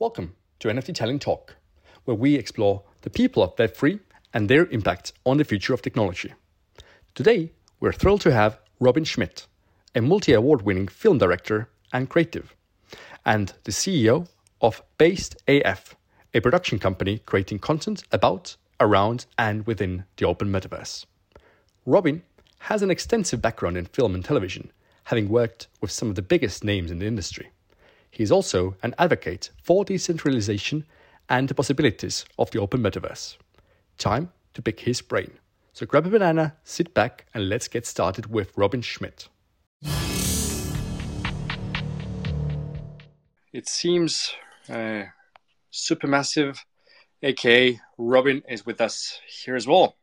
Welcome to NFT Tallinn Talk, where we explore the people of Web3 and their impact on the future of technology. Today, we're thrilled to have Robin Schmidt, a multi award winning film director and creative, and the CEO of Based AF, a production company creating content about, around, and within the open metaverse. Robin has an extensive background in film and television, having worked with some of the biggest names in the industry. He is also an advocate for decentralization and the possibilities of the open metaverse. Time to pick his brain. So grab a banana, sit back, and let's get started with Robin Schmidt. It seems uh, Supermassive, aka Robin, is with us here as well.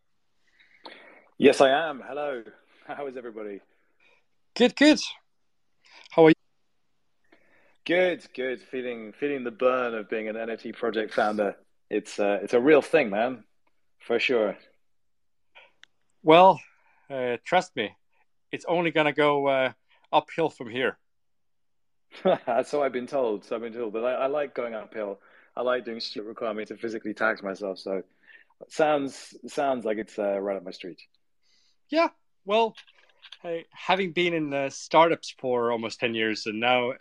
Yes, I am. Hello. How is everybody? Good, good. How are you? Good, good. Feeling feeling the burn of being an NFT project founder. It's uh, it's a real thing, man, for sure. Well, uh, trust me, it's only gonna go uh, uphill from here. That's so I've been told. So I've been told. But I, I like going uphill. I like doing shit require me to physically tax myself. So sounds sounds like it's uh, right up my street. Yeah. Well, hey, having been in uh, startups for almost ten years, and now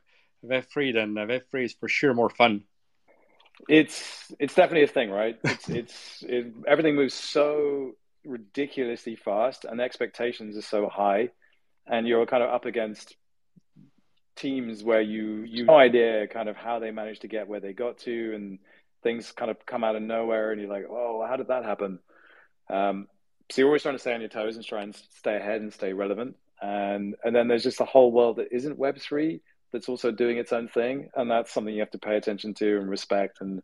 Web three, then uh, Web three is for sure more fun. It's it's definitely a thing, right? It's it's it, everything moves so ridiculously fast, and expectations are so high, and you're kind of up against teams where you you no idea kind of how they managed to get where they got to, and things kind of come out of nowhere, and you're like, oh, how did that happen? Um, so you're always trying to stay on your toes and try and stay ahead and stay relevant. And and then there's just a whole world that isn't Web three that's also doing its own thing, and that's something you have to pay attention to and respect. And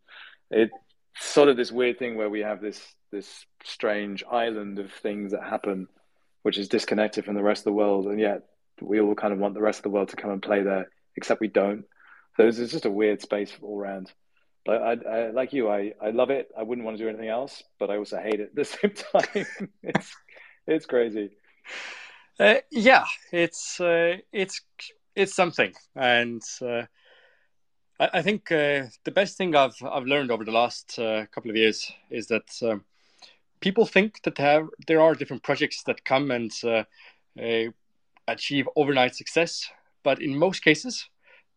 it's sort of this weird thing where we have this this strange island of things that happen, which is disconnected from the rest of the world, and yet we all kind of want the rest of the world to come and play there, except we don't. So it's, just a weird space all around. But I, I, like you, I, I love it. I wouldn't want to do anything else, but I also hate it at the same time. it's it's crazy. Uh, yeah, it's uh, it's it's something, and uh, I, I, think uh, the best thing I've I've learned over the last uh, couple of years is that um, people think that there there are different projects that come and uh, achieve overnight success, but in most cases,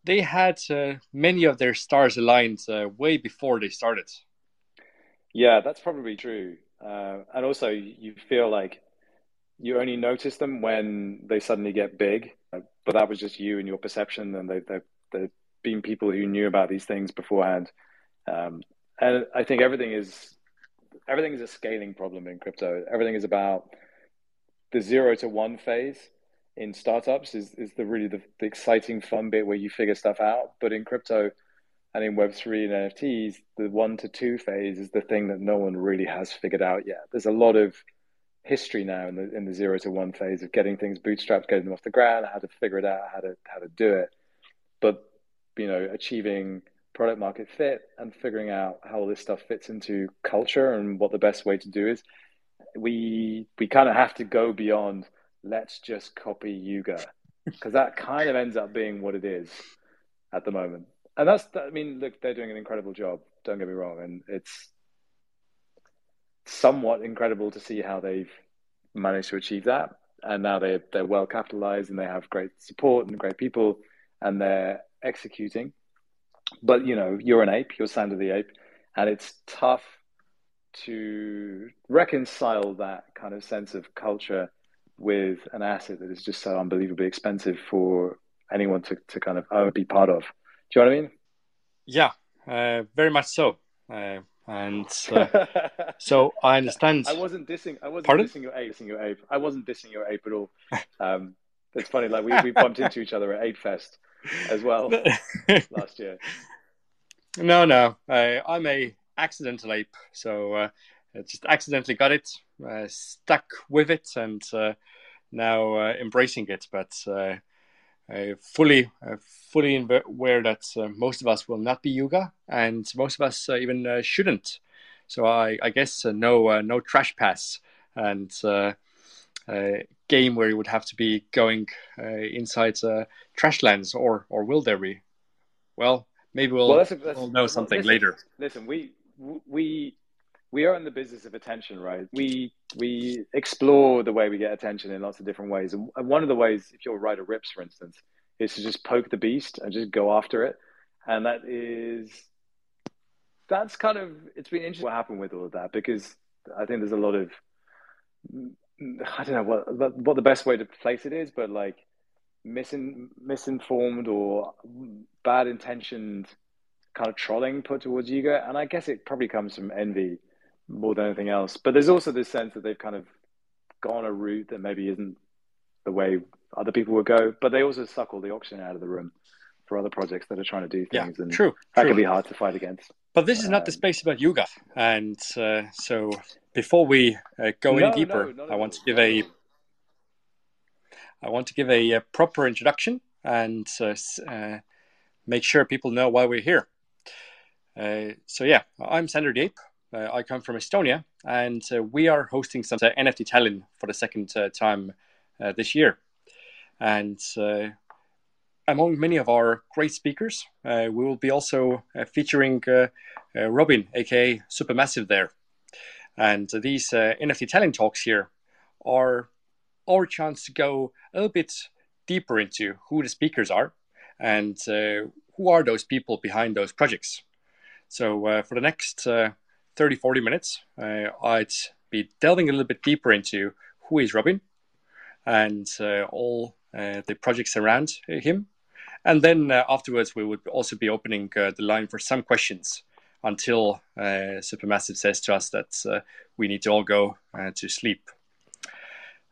they had uh, many of their stars aligned uh, way before they started. Yeah, that's probably true. Uh, and also, you feel like you only notice them when they suddenly get big. But that was just you and your perception, and they, they've been people who knew about these things beforehand. Um, and I think everything is everything is a scaling problem in crypto. Everything is about the zero to one phase in startups is, is the really the, the exciting fun bit where you figure stuff out. But in crypto and in Web3 and NFTs, the one to two phase is the thing that no one really has figured out yet. There's a lot of history now in the in the zero to one phase of getting things bootstrapped, getting them off the ground, how to figure it out, how to how to do it. But you know, achieving product market fit and figuring out how all this stuff fits into culture and what the best way to do is, we we kind of have to go beyond let's just copy Yuga because that kind of ends up being what it is at the moment. And that's, I mean, look, they're doing an incredible job. Don't get me wrong, and it's somewhat incredible to see how they've managed to achieve that. And now they they're well capitalized and they have great support and great people, and they're executing. But you know, you're an ape, you're Sander the ape, and it's tough to reconcile that kind of sense of culture with an asset that is just so unbelievably expensive for anyone to, to kind of be part of. Do you know what I mean? Yeah, uh, very much so. Uh, and uh, so I understand. I wasn't dissing. I wasn't Pardon? dissing your ape. Dissing your ape. I wasn't dissing your ape at all. Um, it's funny. Like we, we bumped into each other at Ape Fest as well last year. No, no. I'm a accidental ape, so uh, just accidentally got it, uh, stuck with it, and uh, now uh, embracing it. But uh, I fully, fully aware that uh, most of us will not be Yuga, and most of us uh, even shouldn't. So I, I guess no, no trash pass and game where you would have to be going inside trash lands, or or will there be? Well, maybe we'll, well, that's a, that's, we'll know something listen, later. Listen, we we we are in the business of attention, right? We we explore the way we get attention in lots of different ways, and one of the ways, if you're a Ryder Ripps, for instance, is to just poke the beast and just go after it, and that is that's kind of it's been interesting what happened with all of that because I think there's a lot of I don't know what what the best way to place it is, but like misin, misinformed or bad intentioned kind of trolling put towards Yuga, and I guess it probably comes from envy more than anything else. But there's also this sense that they've kind of gone a route that maybe isn't the way other people would go, but they also suck all the oxygen out of the room for other projects that are trying to do things, yeah, and true, that true. can be hard to fight against. But this is not um, the space about Yuga, and uh, so before we uh, go no, any deeper, no, I want to give a I want to give a, a proper introduction and uh, uh, make sure people know why we're here. Uh, so yeah, I'm Sander Ape. Uh, I come from Estonia, and uh, we are hosting some NFT Tallinn for the second time this year. And among many of our great speakers, we will be also featuring Robin, aka Supermassive, there. And these NFT Tallinn talks here are our chance to go a little bit deeper into who the speakers are and uh, who are those people behind those projects. So uh, for the next uh, 30, 40 minutes, uh, I'd be delving a little bit deeper into who is Robin and uh, all uh, the projects around him. And then afterwards, we would also be opening the line for some questions until Supermassive says to us that we need to all go to sleep.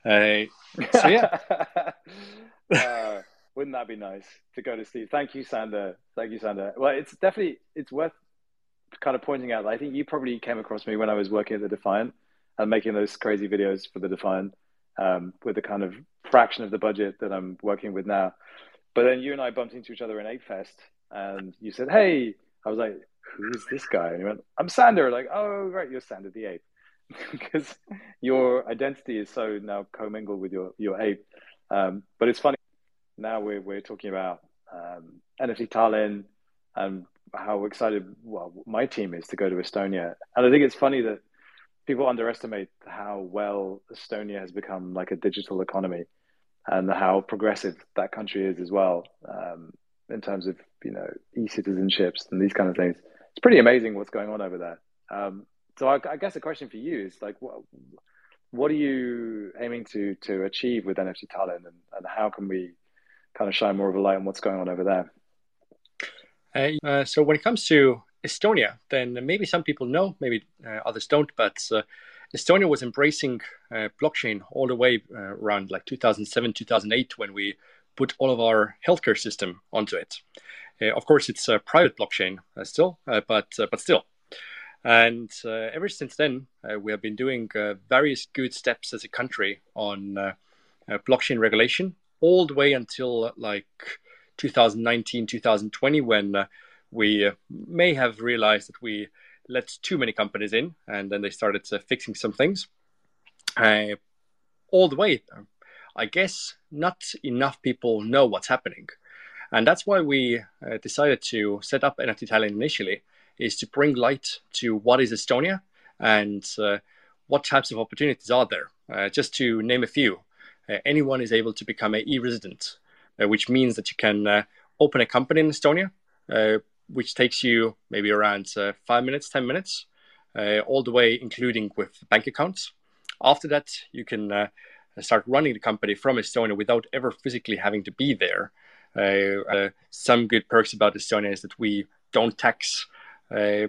Uh, so yeah. uh, wouldn't that be nice to go to sleep? Thank you, Sander. Thank you, Sander. Well, it's definitely it's worth kind of pointing out. That I think you probably came across me when I was working at the Defiant and making those crazy videos for the Defiant um, with the kind of fraction of the budget that I'm working with now. But then you and I bumped into each other in Ape Fest, and you said, "Hey," I was like, "Who is this guy?" And you went, "I'm Sander." Like, "Oh, right, you're Sander the Ape." because your identity is so now commingled with your your ape. Um, but it's funny now we're we're talking about um, NFT Tallinn and how excited well my team is to go to Estonia, and I think it's funny that people underestimate how well Estonia has become like a digital economy and how progressive that country is as well um, in terms of you know e-citizenships and these kind of things. It's pretty amazing what's going on over there. Um, so I, I, guess the question for you is like, what, what are you aiming to to achieve with NFT Tallinn, and, and how can we kind of shine more of a light on what's going on over there? Uh, uh, so when it comes to Estonia, then maybe some people know, maybe uh, others don't, but uh, Estonia was embracing uh, blockchain all the way uh, around like 2007, 2008, when we put all of our healthcare system onto it. of course, it's a private blockchain still, but but still, and ever since then, we have been doing various good steps as a country on blockchain regulation, all the way until like 2019, 2020, when we may have realized that we let too many companies in, and then they started fixing some things. all the way, I guess not enough people know what's happening. And that's why we decided to set up NFT Tallinn initially is to bring light to what is Estonia and uh, what types of opportunities are there. Uh, just to name a few, uh, anyone is able to become an e-resident, uh, which means that you can uh, open a company in Estonia, uh, which takes you maybe around five minutes, ten minutes, all the way including with bank accounts. After that, you can start running the company from Estonia without ever physically having to be there. some good perks about Estonia is that we don't tax uh,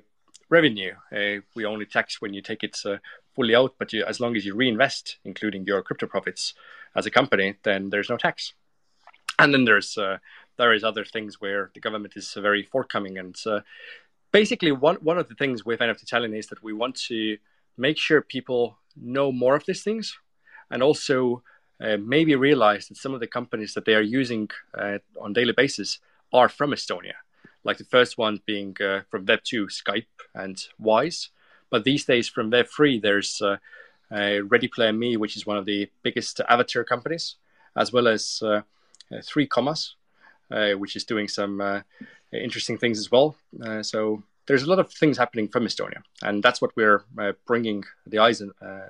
revenue. Uh, we only tax when you take it uh, fully out, but you, as long as you reinvest, including your crypto profits as a company, then there's no tax. And then there's there is other things where the government is very forthcoming and basically one one of the things with NFT Tallinn is that we want to make sure people know more of these things and also uh, maybe realize that some of the companies that they are using uh, on daily basis are from Estonia like the first one being uh, from Web 2, Skype and Wise. But these days, from Web 3, there's uh, Ready Player Me, which is one of the biggest avatar companies, as well as uh, uh, Three Commas, uh, which is doing some interesting things as well. Uh, so there's a lot of things happening from Estonia, and that's what we're uh, bringing the eyes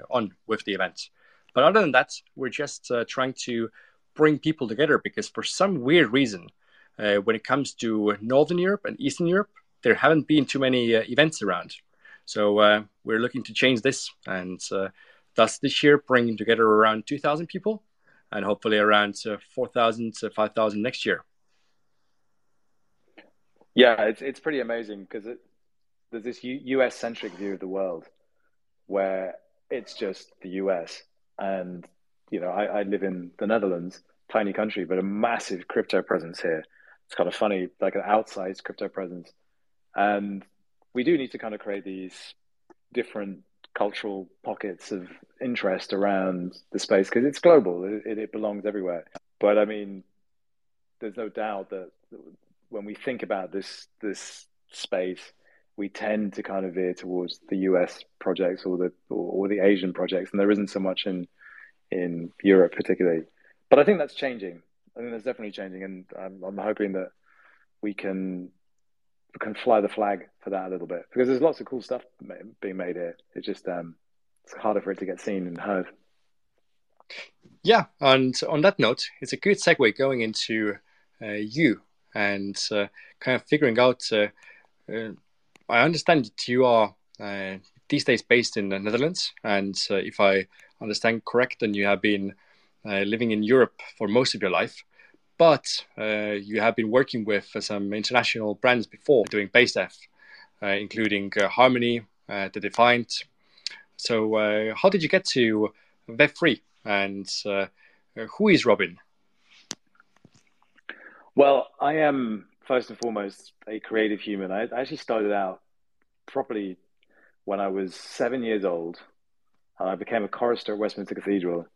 on with the event. But other than that, we're just trying to bring people together because for some weird reason, when it comes to Northern Europe and Eastern Europe, there haven't been too many events around. So uh, we're looking to change this, and uh, thus this year bringing together around 2,000 people, and hopefully around uh, 4,000 to 5,000 next year. Yeah, it's it's pretty amazing because there's this US centric view of the world where it's just the US, and you know I, I live in the Netherlands, tiny country, but a massive crypto presence here. It's kind of funny, like an outsized crypto presence, and we do need to kind of create these different cultural pockets of interest around the space because it's global. It, it, belongs everywhere. But I mean, there's no doubt that when we think about this this space, we tend to kind of veer towards the US projects or the or, or the Asian projects, and there isn't so much in in Europe particularly. But I think that's changing. I think that's definitely changing, and I'm, I'm hoping that we can can fly the flag for that a little bit because there's lots of cool stuff being made here. It's just um, it's harder for it to get seen and heard. Yeah, and on that note, it's a good segue going into uh, you and uh, kind of figuring out. Uh, uh I understand that you are uh, these days based in the Netherlands, and uh, if I understand correct, then you have been living in Europe for most of your life but uh, you have been working with uh, some international brands before doing Based AF, uh, including Harmony, The Defiant. So, how did you get to Web3 and who is Robin? Well, I am first and foremost a creative human. I actually started out properly when I was seven years old, I became a chorister at Westminster Cathedral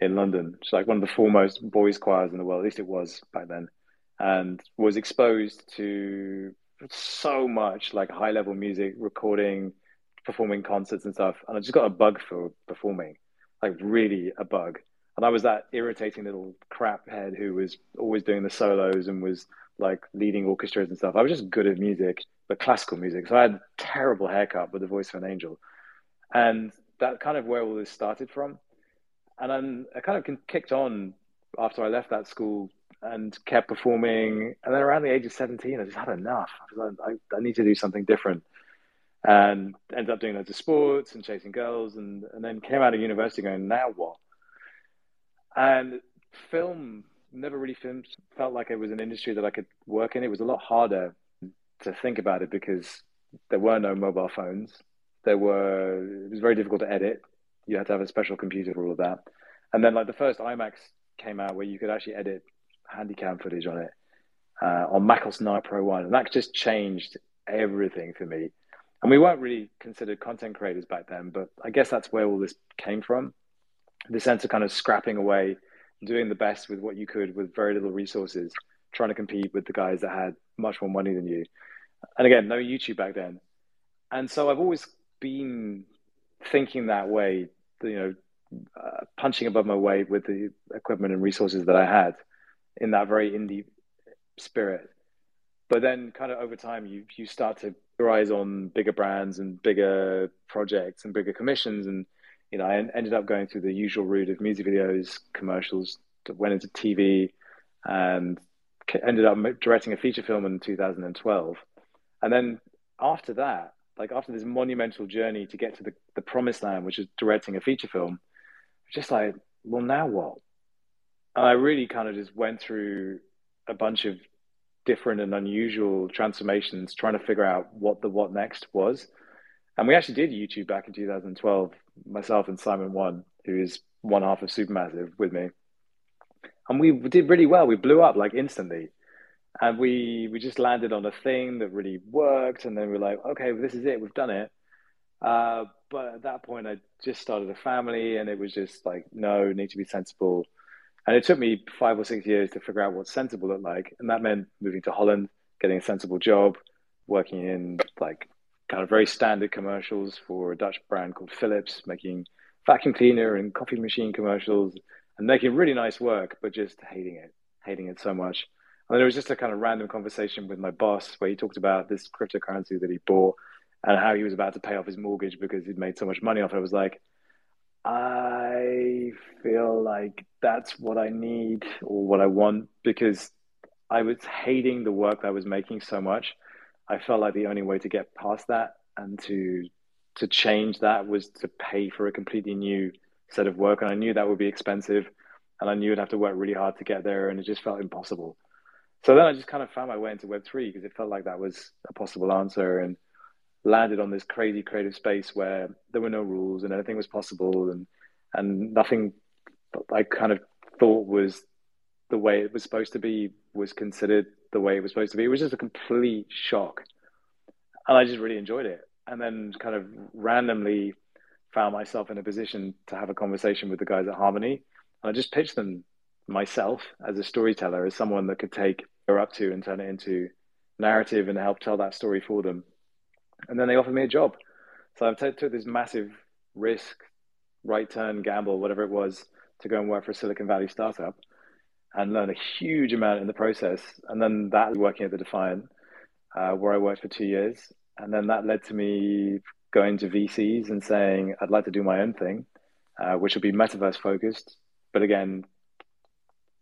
in London. It's like one of the foremost boys' choirs in the world, at least it was back then, and was exposed to so much like high level music, recording, performing concerts and stuff. And I just got a bug for performing, like really a bug. And I was that irritating little crap head who was always doing the solos and was like leading orchestras and stuff. I was just good at music, but classical music. So I had terrible haircut with the voice of an angel. And that kind of where all this started from and then I kind of kicked on after I left that school and kept performing. And then around the age of 17, I just had enough. I, like, I, I need to do something different. And ended up doing loads of sports and chasing girls, and, and then came out of university going, now what? And film never really filmed, felt like it was an industry that I could work in. It was a lot harder to think about it because there were no mobile phones. There were, it was very difficult to edit you had to have a special computer for all of that. And then like the first iMacs came out where you could actually edit handycam footage on it uh, on Macos 9 Pro 1. And that just changed everything for me. And we weren't really considered content creators back then, but I guess that's where all this came from. The sense of kind of scrapping away, doing the best with what you could with very little resources, trying to compete with the guys that had much more money than you. And again, no YouTube back then. And so I've always been thinking that way you know, uh, punching above my weight with the equipment and resources that I had in that very indie spirit. But then, kind of over time, you you start to rise on bigger brands and bigger projects and bigger commissions, and you know, I ended up going through the usual route of music videos, commercials, went into TV, and ended up directing a feature film in 2012. And then after that, like after this monumental journey to get to the, the promised land, which is directing a feature film, just like, well, now what? And I really kind of just went through a bunch of different and unusual transformations, trying to figure out what the what next was. And we actually did YouTube back in 2012, myself and Simon One, who is one half of Supermassive with me. And we did really well. We blew up like instantly and we we just landed on a thing that really worked and then we are like okay well, this is it we've done it. Uh, but at that point i just started a family and it was just like no need to be sensible. And it took me five or six years to figure out what sensible looked like and that meant moving to holland getting a sensible job working in like kind of very standard commercials for a dutch brand called philips making vacuum cleaner and coffee machine commercials and making really nice work but just hating it hating it so much And it was just a kind of random conversation with my boss where he talked about this cryptocurrency that he bought and how he was about to pay off his mortgage because he'd made so much money off it. I was like, I feel like that's what I need or what I want because I was hating the work that I was making so much. I felt like the only way to get past that and to to change that was to pay for a completely new set of work. And I knew that would be expensive and I knew I'd have to work really hard to get there and it just felt impossible. So then I just kind of found my way into Web3 because it felt like that was a possible answer and landed on this crazy creative space where there were no rules and anything was possible and and nothing I kind of thought was the way it was supposed to be was considered the way it was supposed to be. It was just a complete shock. And I just really enjoyed it. And then kind of randomly found myself in a position to have a conversation with the guys at Harmony. And I just pitched them myself as a storyteller, as someone that could take her up to and turn it into narrative and help tell that story for them. And then they offered me a job. So I t- took this massive risk, right turn, gamble, whatever it was, to go and work for a Silicon Valley startup and learn a huge amount in the process. And then that working at the Defiant, uh, where I worked for two years. And then that led to me going to VCs and saying, I'd like to do my own thing, uh, which would be metaverse focused. But again,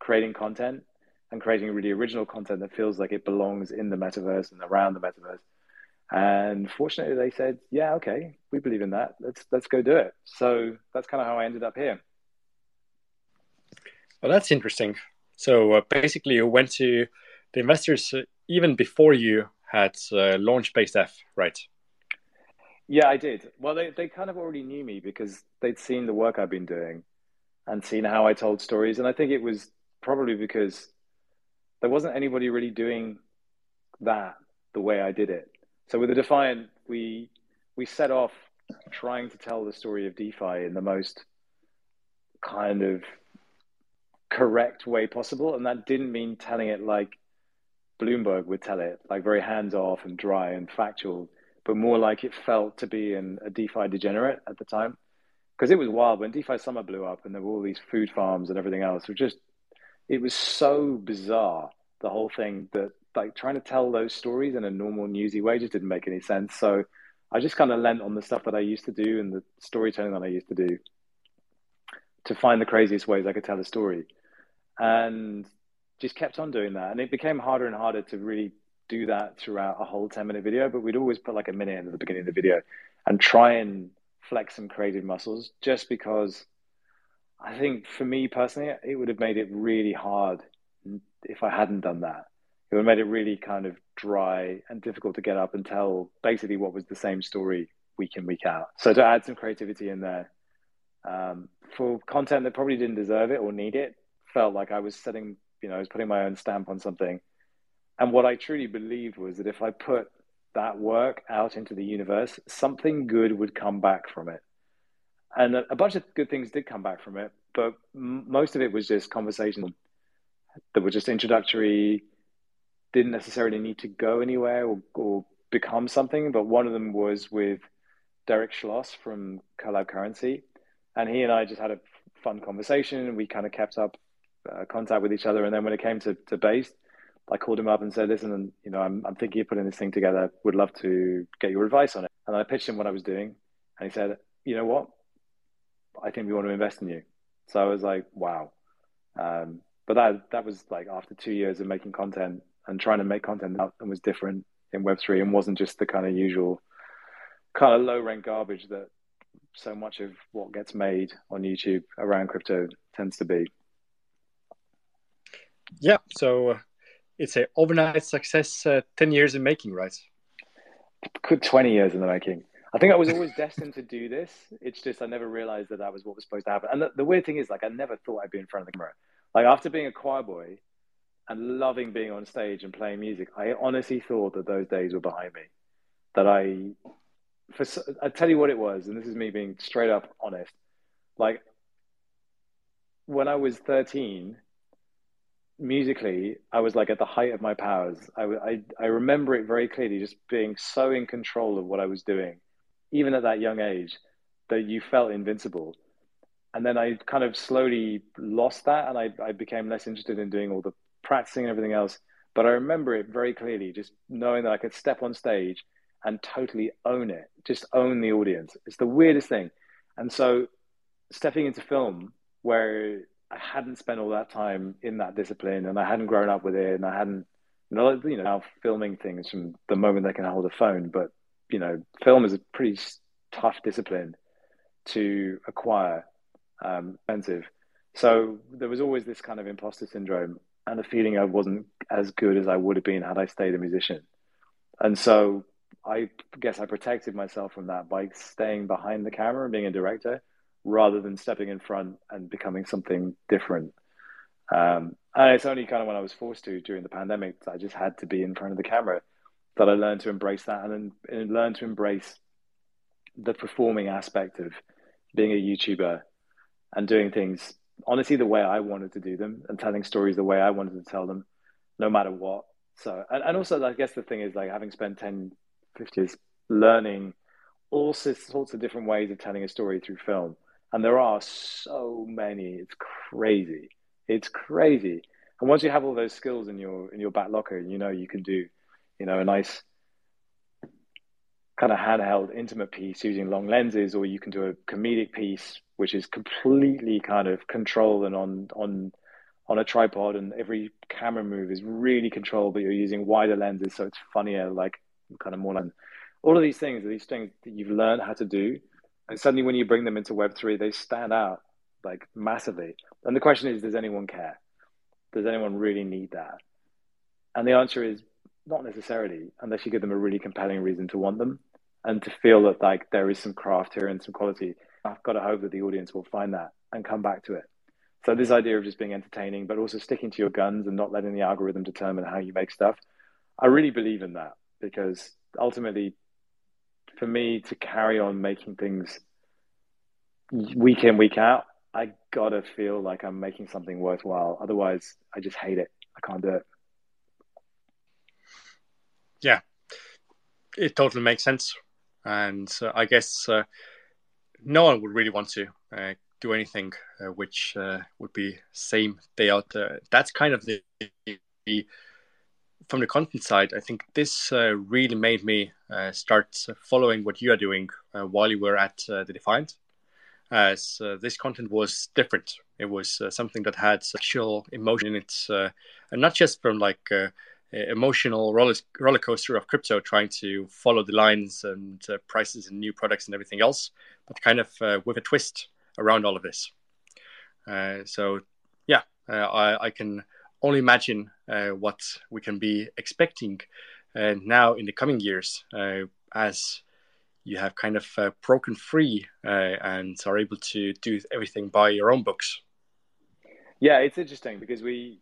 creating content and creating really original content that feels like it belongs in the metaverse and around the metaverse. And fortunately, they said, "Yeah, okay, we believe in that. Let's let's go do it." So that's kind of how I ended up here. Well, that's interesting. So uh, basically, you went to the investors uh, even before you had uh, launched Based AF, right? Yeah, I did. Well, they they kind of already knew me because they'd seen the work I've been doing and seen how I told stories, and I think it was probably because there wasn't anybody really doing that the way I did it. So with the Defiant, we we set off trying to tell the story of DeFi in the most kind of correct way possible, and that didn't mean telling it like Bloomberg would tell it, like very hands off and dry and factual, but more like it felt to be in a DeFi degenerate at the time. Because it was wild when DeFi Summer blew up and there were all these food farms and everything else. Was just, it was so bizarre, the whole thing, that like trying to tell those stories in a normal newsy way just didn't make any sense. So I just kind of lent on the stuff that I used to do and the storytelling that I used to do to find the craziest ways I could tell a story. And just kept on doing that. And it became harder and harder to really do that throughout a whole 10 minute video, but we'd always put like a minute in at the beginning of the video and try and flex some creative muscles just because I think for me personally, it would have made it really hard if I hadn't done that it would have made it really kind of dry and difficult to get up and tell basically what was the same story week in week out. So to add some creativity in there um, for content that probably didn't deserve it or need it, felt like I was setting, you know, I was putting my own stamp on something. And what I truly believed was that if I put that work out into the universe, something good would come back from it. And a, a bunch of good things did come back from it, but m- most of it was just conversation that were just introductory, didn't necessarily need to go anywhere or, or become something, but one of them was with Derek Schloss from Collab Currency. And he and I just had a fun conversation. We kind of kept up uh, contact with each other. And then when it came to, to Based, I called him up and said, listen, you know, I'm, I'm thinking of putting this thing together. Would love to get your advice on it. And I pitched him what I was doing. And he said, you know what? I think we want to invest in you. So I was like, wow. Um, but that, that was like after two years of making content and trying to make content that was different in Web3 and wasn't just the kind of usual kind of low rent garbage that so much of what gets made on YouTube around crypto tends to be. Yeah, so uh, it's an overnight success, uh, 10 years in making, right? Good 20 years in the making. I think I was always destined to do this. It's just I never realized that that was what was supposed to happen. And the, the weird thing is, like, I never thought I'd be in front of the camera. Like, after being a choir boy, and loving being on stage and playing music, I honestly thought that those days were behind me. That I, for I tell you what it was, and this is me being straight up honest. Like when I was thirteen, musically, I was like at the height of my powers. I, I, I remember it very clearly, just being so in control of what I was doing, even at that young age, that you felt invincible. And then I kind of slowly lost that, and I, I became less interested in doing all the practicing and everything else. But I remember it very clearly, just knowing that I could step on stage and totally own it, just own the audience. It's the weirdest thing. And so stepping into film where I hadn't spent all that time in that discipline and I hadn't grown up with it and I hadn't, you know, now filming things from the moment they can hold a phone. But, you know, film is a pretty tough discipline to acquire, um, expensive. So there was always this kind of imposter syndrome and a feeling I wasn't as good as I would have been had I stayed a musician. And so I guess I protected myself from that by staying behind the camera and being a director rather than stepping in front and becoming something different. Um, and it's only kind of when I was forced to during the pandemic I just had to be in front of the camera that I learned to embrace that and, and learned to embrace the performing aspect of being a YouTuber and doing things honestly the way I wanted to do them and telling stories the way I wanted to tell them, no matter what. So, and, and also, I guess the thing is like having spent 10, 50 years learning all sorts of different ways of telling a story through film. And there are so many. It's crazy. It's crazy. And once you have all those skills in your in your back locker, you know you can do, you know, a nice kind of handheld intimate piece using long lenses, or you can do a comedic piece which is completely kind of controlled and on on on a tripod, and every camera move is really controlled, but you're using wider lenses, so it's funnier, like kind of more like all of these things these things that you've learned how to do, and suddenly when you bring them into Web three, they stand out like massively. And the question is, does anyone care? Does anyone really need that? And the answer is not necessarily, unless you give them a really compelling reason to want them and to feel that like there is some craft here and some quality. I've got to hope that the audience will find that and come back to it. So this idea of just being entertaining, but also sticking to your guns and not letting the algorithm determine how you make stuff, I really believe in that because ultimately, for me to carry on making things week in week out, I gotta feel like I'm making something worthwhile. Otherwise, I just hate it. I can't do it. Yeah, it totally makes sense, and uh, I guess uh, no one would really want to uh, do anything uh, which uh, would be same day out. that's kind of the, the, from the content side. I think this uh, really made me uh, start following what you are doing while you were at the Defiant, as this content was different. It was something that had sexual emotion in it, and not just from like emotional roller, coaster of crypto, trying to follow the lines and uh, prices and new products and everything else, but kind of uh, with a twist around all of this. Uh, so, yeah, uh, I, I, can only imagine uh, what we can be expecting uh, now in the coming years as you have kind of broken free and are able to do everything by your own books. Yeah, it's interesting because we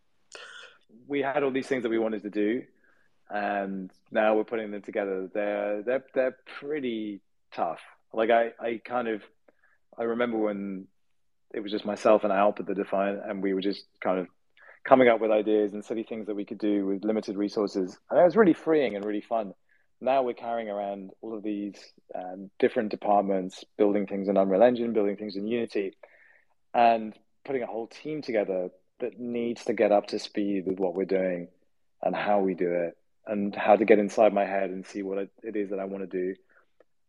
we had all these things that we wanted to do, and now we're putting them together. They're they're they're pretty tough. Like I I kind of I remember when it was just myself and Alp at the Defiant, and we were just kind of coming up with ideas and silly things that we could do with limited resources, and it was really freeing and really fun. Now we're carrying around all of these um, different departments, building things in Unreal Engine, building things in Unity, and putting a whole team together that needs to get up to speed with what we're doing and how we do it and how to get inside my head and see what it is that I want to do.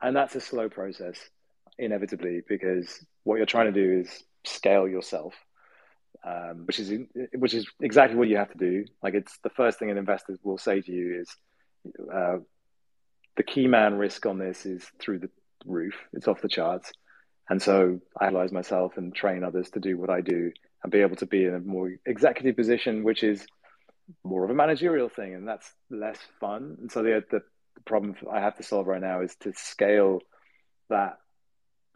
And that's a slow process, inevitably, because what you're trying to do is scale yourself, um, which is which is exactly what you have to do. Like it's the first thing an investor will say to you is uh, the key man risk on this is through the roof. It's off the charts. And so I analyze myself and train others to do what I do and be able to be in a more executive position, which is more of a managerial thing, and that's less fun. And so the the problem I have to solve right now is to scale that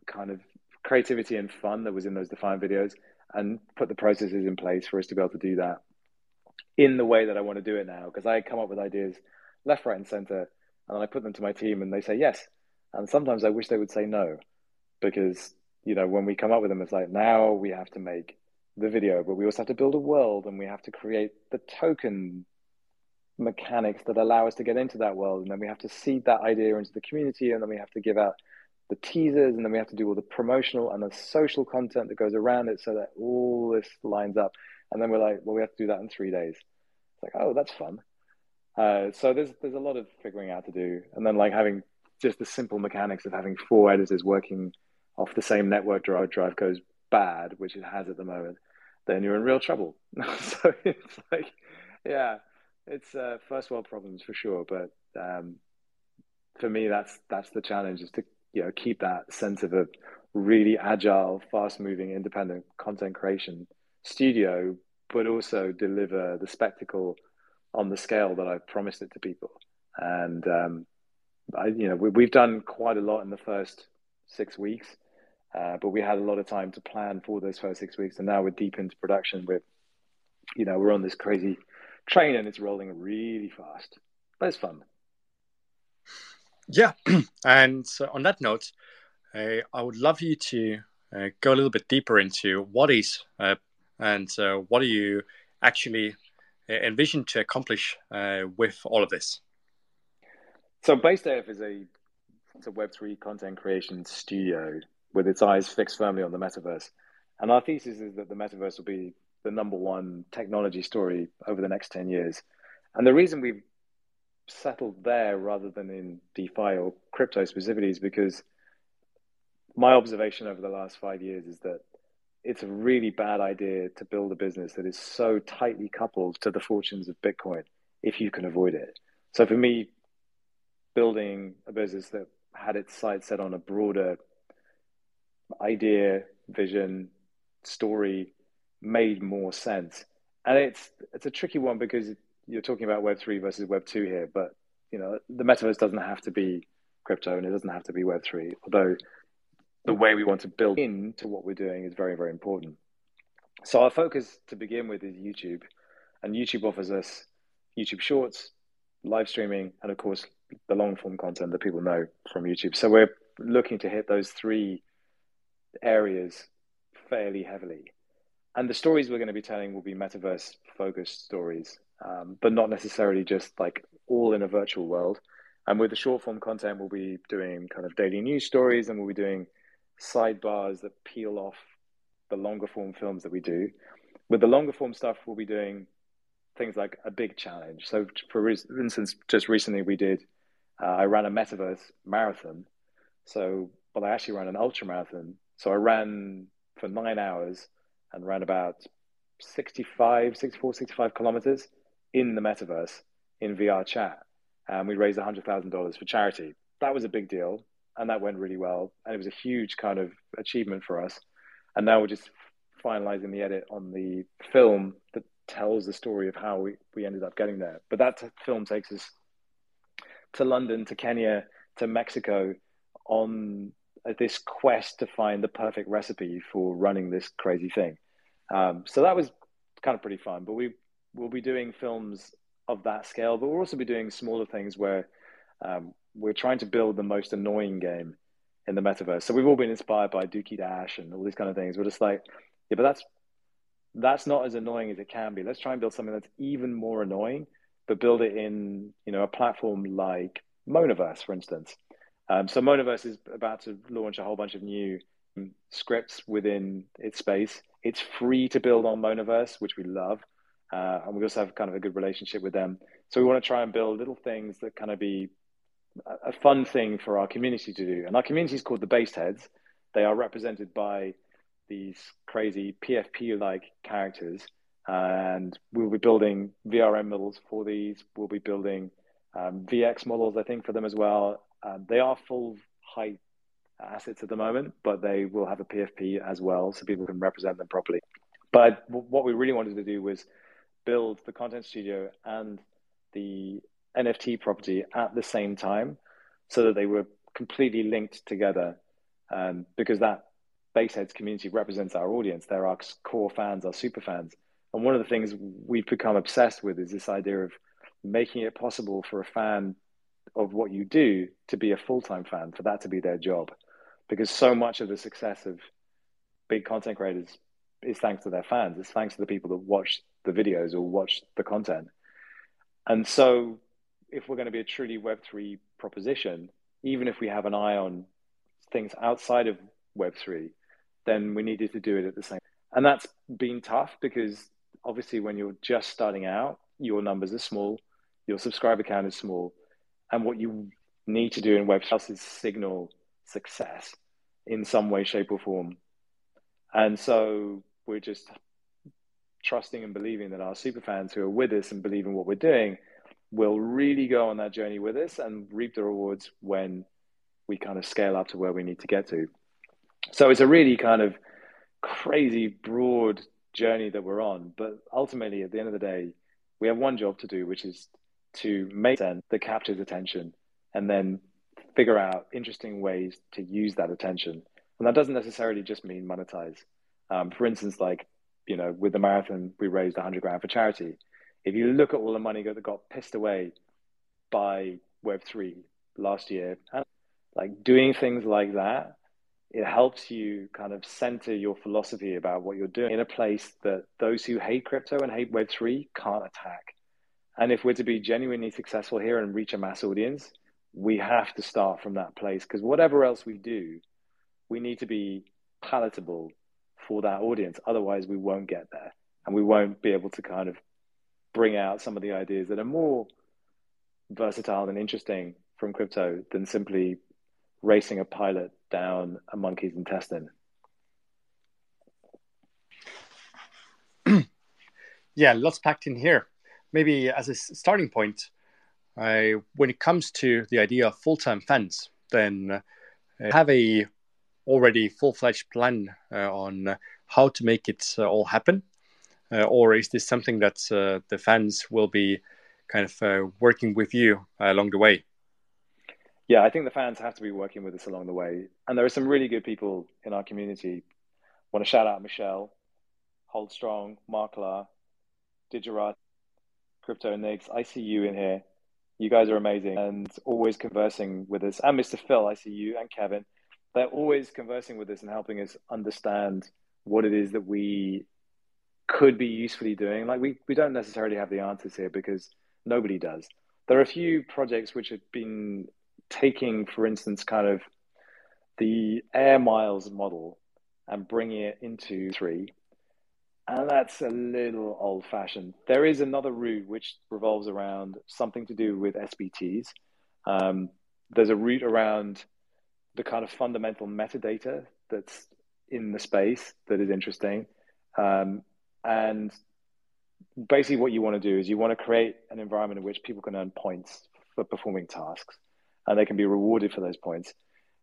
kind of creativity and fun that was in those Defiant videos and put the processes in place for us to be able to do that in the way that I want to do it now. Because I come up with ideas left, right, and center, and then I put them to my team, and they say yes. And sometimes I wish they would say no, because you know when we come up with them, it's like now we have to make the video, but we also have to build a world and we have to create the token mechanics that allow us to get into that world. And then we have to seed that idea into the community and then we have to give out the teasers and then we have to do all the promotional and the social content that goes around it so that all this lines up. And then we're like, well, we have to do that in three days. It's like, oh, that's fun. Uh, so there's there's a lot of figuring out to do, and then like having just the simple mechanics of having four editors working off the same network drive drive goes bad, which it has at the moment, then you're in real trouble. so it's like, yeah, it's uh, first world problems for sure. But um, for me, that's that's the challenge is to you know keep that sense of a really agile, fast moving, independent content creation studio, but also deliver the spectacle on the scale that I've promised it to people. And um, I, you know, we, have done quite a lot in the first six weeks, uh, but we had a lot of time to plan for those first six weeks. And now we're deep into production. We're, you know, we're on this crazy train and it's rolling really fast. But it's fun. Yeah, and on that note, uh, I would love you to uh, go a little bit deeper into what is uh, and uh, what are you actually uh, envision to accomplish uh, with all of this? So, Based AF is a it's a Web three content creation studio with its eyes fixed firmly on the metaverse, and our thesis is that the metaverse will be the number one technology story over the next ten years. And the reason we've settled there rather than in DeFi or crypto specifically is because my observation over the last five years is that it's a really bad idea to build a business that is so tightly coupled to the fortunes of Bitcoin if you can avoid it. So for me, building a business that had its sights set on a broader idea, vision, story made more sense. And it's it's a tricky one because you're talking about Web three versus Web two here, but you know the metaverse doesn't have to be crypto and it doesn't have to be Web three, although the way we want to build into what we're doing is very, very important. So our focus to begin with is YouTube, and YouTube offers us YouTube Shorts, live streaming, and of course the long form content that people know from YouTube. So we're looking to hit those three areas fairly heavily. And the stories we're going to be telling will be metaverse focused stories, um, but not necessarily just like all in a virtual world. And with the short form content, we'll be doing kind of daily news stories and we'll be doing sidebars that peel off the longer form films that we do. With the longer form stuff, we'll be doing things like a big challenge. So, for instance, just recently we did, uh, I ran a metaverse marathon. So, but I actually ran an ultra marathon. So I ran for nine hours and ran about 65, 64, 65 kilometers in the metaverse in VR chat. And we raised $100,000 for charity. That was a big deal and that went really well. And it was a huge kind of achievement for us. And now we're just finalizing the edit on the film that tells the story of how we, we ended up getting there. But that t- film takes us to London, to Kenya, to Mexico on this quest to find the perfect recipe for running this crazy thing. Um, so that was kind of pretty fun. But we will be doing films of that scale, but we'll also be doing smaller things where um, we're trying to build the most annoying game in the metaverse. So we've all been inspired by Dookie Dash and all these kind of things. We're just like, yeah, but that's that's not as annoying as it can be. Let's try and build something that's even more annoying, but build it in you know a platform like Monaverse, for instance. Um, so Monaverse is about to launch a whole bunch of new scripts within its space. It's free to build on Monaverse, which we love, uh, and we also have kind of a good relationship with them. So we want to try and build little things that kind of be a fun thing for our community to do. And our community is called the Baseheads. They are represented by these crazy PFP like characters. And we'll be building VRM models for these. We'll be building um, VX models, I think, for them as well. Um, they are full height assets at the moment, but they will have a PFP as well, so people can represent them properly. But what we really wanted to do was build the content studio and the NFT property at the same time so that they were completely linked together um, because that Baseheads community represents our audience. They're our core fans, our super fans. And one of the things we've become obsessed with is this idea of making it possible for a fan of what you do to be a full time fan, for that to be their job. Because so much of the success of big content creators is thanks to their fans. It's thanks to the people that watch the videos or watch the content. And so if we're going to be a truly Web3 proposition, even if we have an eye on things outside of Web3, then we needed to do it at the same. And that's been tough because obviously when you're just starting out, your numbers are small. your subscriber count is small, and what you need to do in Web is signal success in some way, shape, or form. And so we're just trusting and believing that our super fans who are with us and believe in what we're doing will really go on that journey with us and reap the rewards when we kind of scale up to where we need to get to. So it's a really kind of crazy, broad journey that we're on. But ultimately, at the end of the day, we have one job to do, which is to make sense that captures attention and then figure out interesting ways to use that attention. And that doesn't necessarily just mean monetize. Um, for instance, like, you know, with the marathon, we raised 100 grand for charity. If you look at all the money that got pissed away by Web3 last year, like doing things like that, it helps you kind of center your philosophy about what you're doing in a place that those who hate crypto and hate Web3 can't attack. And if we're to be genuinely successful here and reach a mass audience, we have to start from that place because whatever else we do, we need to be palatable for that audience. Otherwise, we won't get there and we won't be able to kind of bring out some of the ideas that are more versatile and interesting from crypto than simply racing a pilot down a monkey's intestine. yeah, lots packed in here. Maybe as a starting point, I, when it comes to the idea of full-time fans, then uh, have a already full-fledged plan uh, on how to make it uh, all happen, or is this something that the fans will be kind of working with you along the way? yeah, I think the fans have to be working with us along the way. And there are some really good people in our community. I want to shout out Michelle, Hold Strong, Markla, Digerat, Crypto Nigs. I see you in here. You guys are amazing and always conversing with us. And Mr. Phil, I see you and Kevin. They're always conversing with us and helping us understand what it is that we could be usefully doing. Like we, we don't necessarily have the answers here because nobody does. There are a few projects which have been taking, for instance, kind of the air miles model and bringing it into three. And that's a little old fashioned. There is another route which revolves around something to do with SBTs. Um, there's a route around the kind of fundamental metadata that's in the space that is interesting. Um, and basically, what you want to do is you want to create an environment in which people can earn points for performing tasks and they can be rewarded for those points.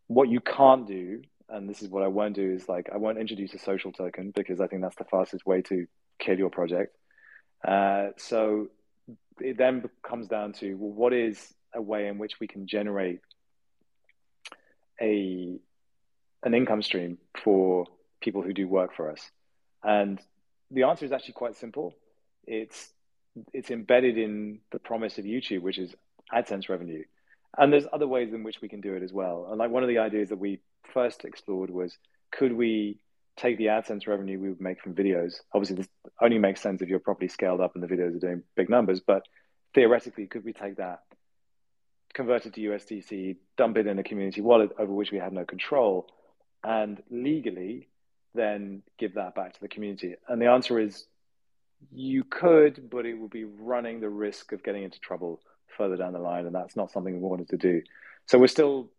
What you can't do, and this is what I won't do, is like I won't introduce a social token because I think that's the fastest way to kill your project. Uh, so it then comes down to well, what is a way in which we can generate a an income stream for people who do work for us? And the answer is actually quite simple. It's it's embedded in the promise of YouTube, which is AdSense revenue. And there's other ways in which we can do it as well. And like one of the ideas that we first explored was could we take the AdSense revenue we would make from videos? Obviously, this only makes sense if you're properly scaled up and the videos are doing big numbers. But theoretically, could we take that, convert it to USDC, dump it in a community wallet over which we have no control, and legally then give that back to the community? And the answer is you could, but it would be running the risk of getting into trouble further down the line, and that's not something we wanted to do. So we're still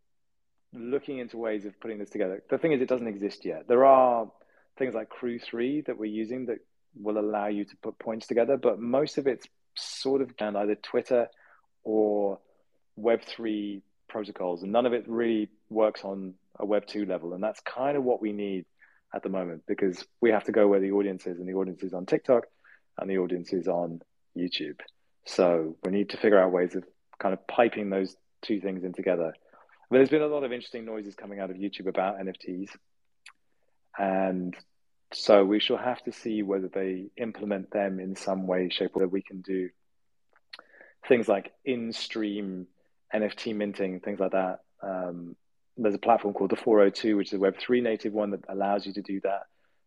looking into ways of putting this together. The thing is, it doesn't exist yet. There are things like Crew 3 that we're using that will allow you to put points together, but most of it's sort of on either Twitter or Web3 protocols, and none of it really works on a Web2 level. And that's kind of what we need at the moment because we have to go where the audience is, and the audience is on TikTok and the audience is on YouTube. So we need to figure out ways of kind of piping those two things in together. But there's been a lot of interesting noises coming out of YouTube about NFTs. And so we shall have to see whether they implement them in some way, shape, or that we can do things like in-stream NFT minting, things like that. Um, there's a platform called the 402, which is a Web3 native one that allows you to do that.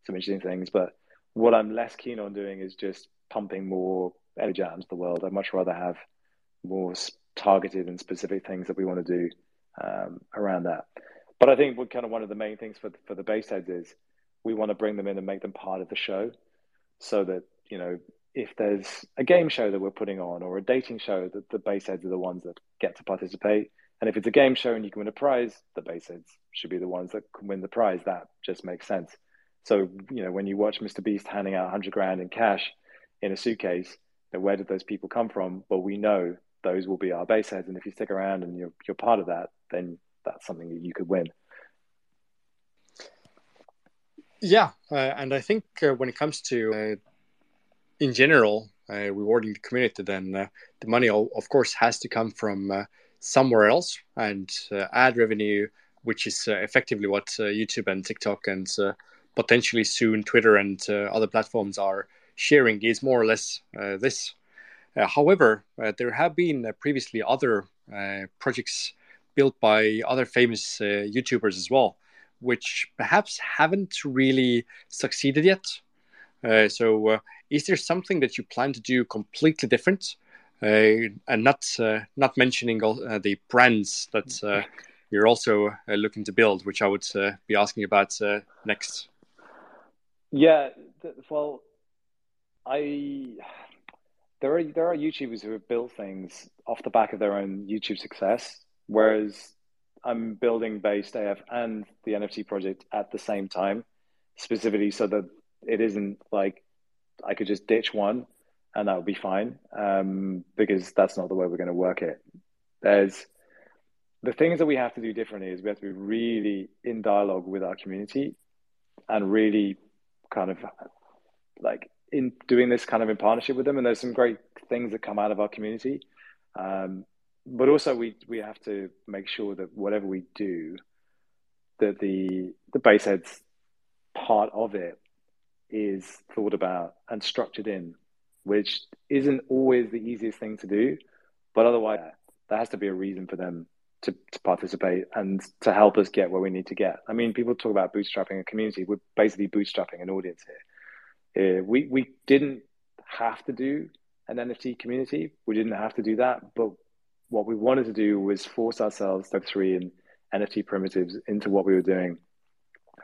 Some interesting things. But what I'm less keen on doing is just pumping more energy out into the world. I'd much rather have more targeted and specific things that we want to do um, around that. But I think what kind of one of the main things for for the base heads is we want to bring them in and make them part of the show, so that you know if there's a game show that we're putting on or a dating show, that the base heads are the ones that get to participate. And if it's a game show and you can win a prize, the base heads should be the ones that can win the prize. That just makes sense. So, you know, when you watch Mr. Beast handing out 100 grand in cash in a suitcase, where did those people come from? Well, we know those will be our base heads. And if you stick around and you're, you're part of that, then that's something that you could win. Yeah. Uh, and I think uh, when it comes to, uh, in general, uh, rewarding the community, then uh, the money, of course, has to come from uh, somewhere else. And ad revenue, which is effectively what YouTube and TikTok and potentially soon Twitter and other platforms are sharing, is more or less this. However, there have been previously other projects built by other famous YouTubers as well which perhaps haven't really succeeded yet. Uh, so, uh, is there something that you plan to do completely different, uh, and not uh, not mentioning all, uh, the brands that uh, you're also looking to build, which I would be asking about next? Yeah, well, I there are there are YouTubers who have built things off the back of their own YouTube success, whereas I'm building Based AF and the NFT project at the same time, specifically so that it isn't like I could just ditch one and that would be fine um, because that's not the way we're going to work it. There's the things that we have to do differently is we have to be really in dialogue with our community and really kind of like in doing this kind of in partnership with them. And there's some great things that come out of our community. Um, but also we we have to make sure that whatever we do, that the the base heads part of it is thought about and structured in, which isn't always the easiest thing to do, but otherwise there has to be a reason for them to, to participate and to help us get where we need to get. I mean, people talk about bootstrapping a community. We're basically bootstrapping an audience here. Uh, we we didn't have to do an NFT community. We didn't have to do that, but what we wanted to do was force ourselves, Step 3 and NFT primitives, into what we were doing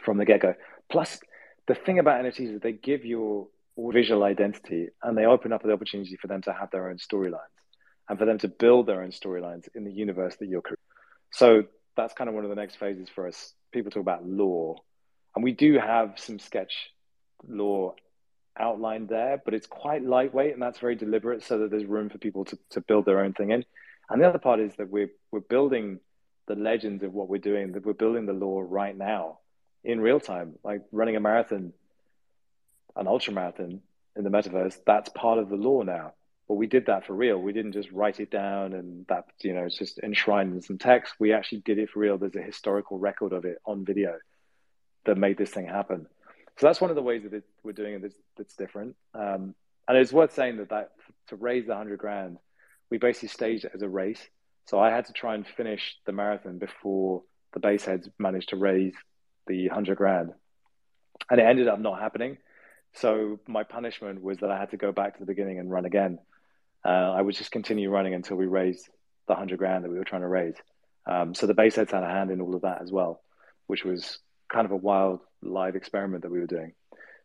from the get go. Plus, the thing about NFTs is they give you visual identity and they open up the opportunity for them to have their own storylines and for them to build their own storylines in the universe that you're creating. So that's kind of one of the next phases for us. People talk about lore, and we do have some sketch lore outlined there, but it's quite lightweight and that's very deliberate so that there's room for people to, to build their own thing in. And the other part is that we're we're building the legends of what we're doing, that we're building the law right now in real time, like running a marathon, an ultra marathon in the metaverse, that's part of the law now. But we did that for real. We didn't just write it down and that, you know, it's just enshrined in some text. We actually did it for real. There's a historical record of it on video that made this thing happen. So that's one of the ways that it, we're doing it that's, that's different. Um, and it's worth saying that, that to raise the hundred grand, we basically staged it as a race. So I had to try and finish the marathon before the base heads managed to raise the 100 grand. And it ended up not happening. So my punishment was that I had to go back to the beginning and run again. Uh, I would just continue running until we raised the 100 grand that we were trying to raise. Um, so the base heads had a hand in all of that as well, which was kind of a wild live experiment that we were doing.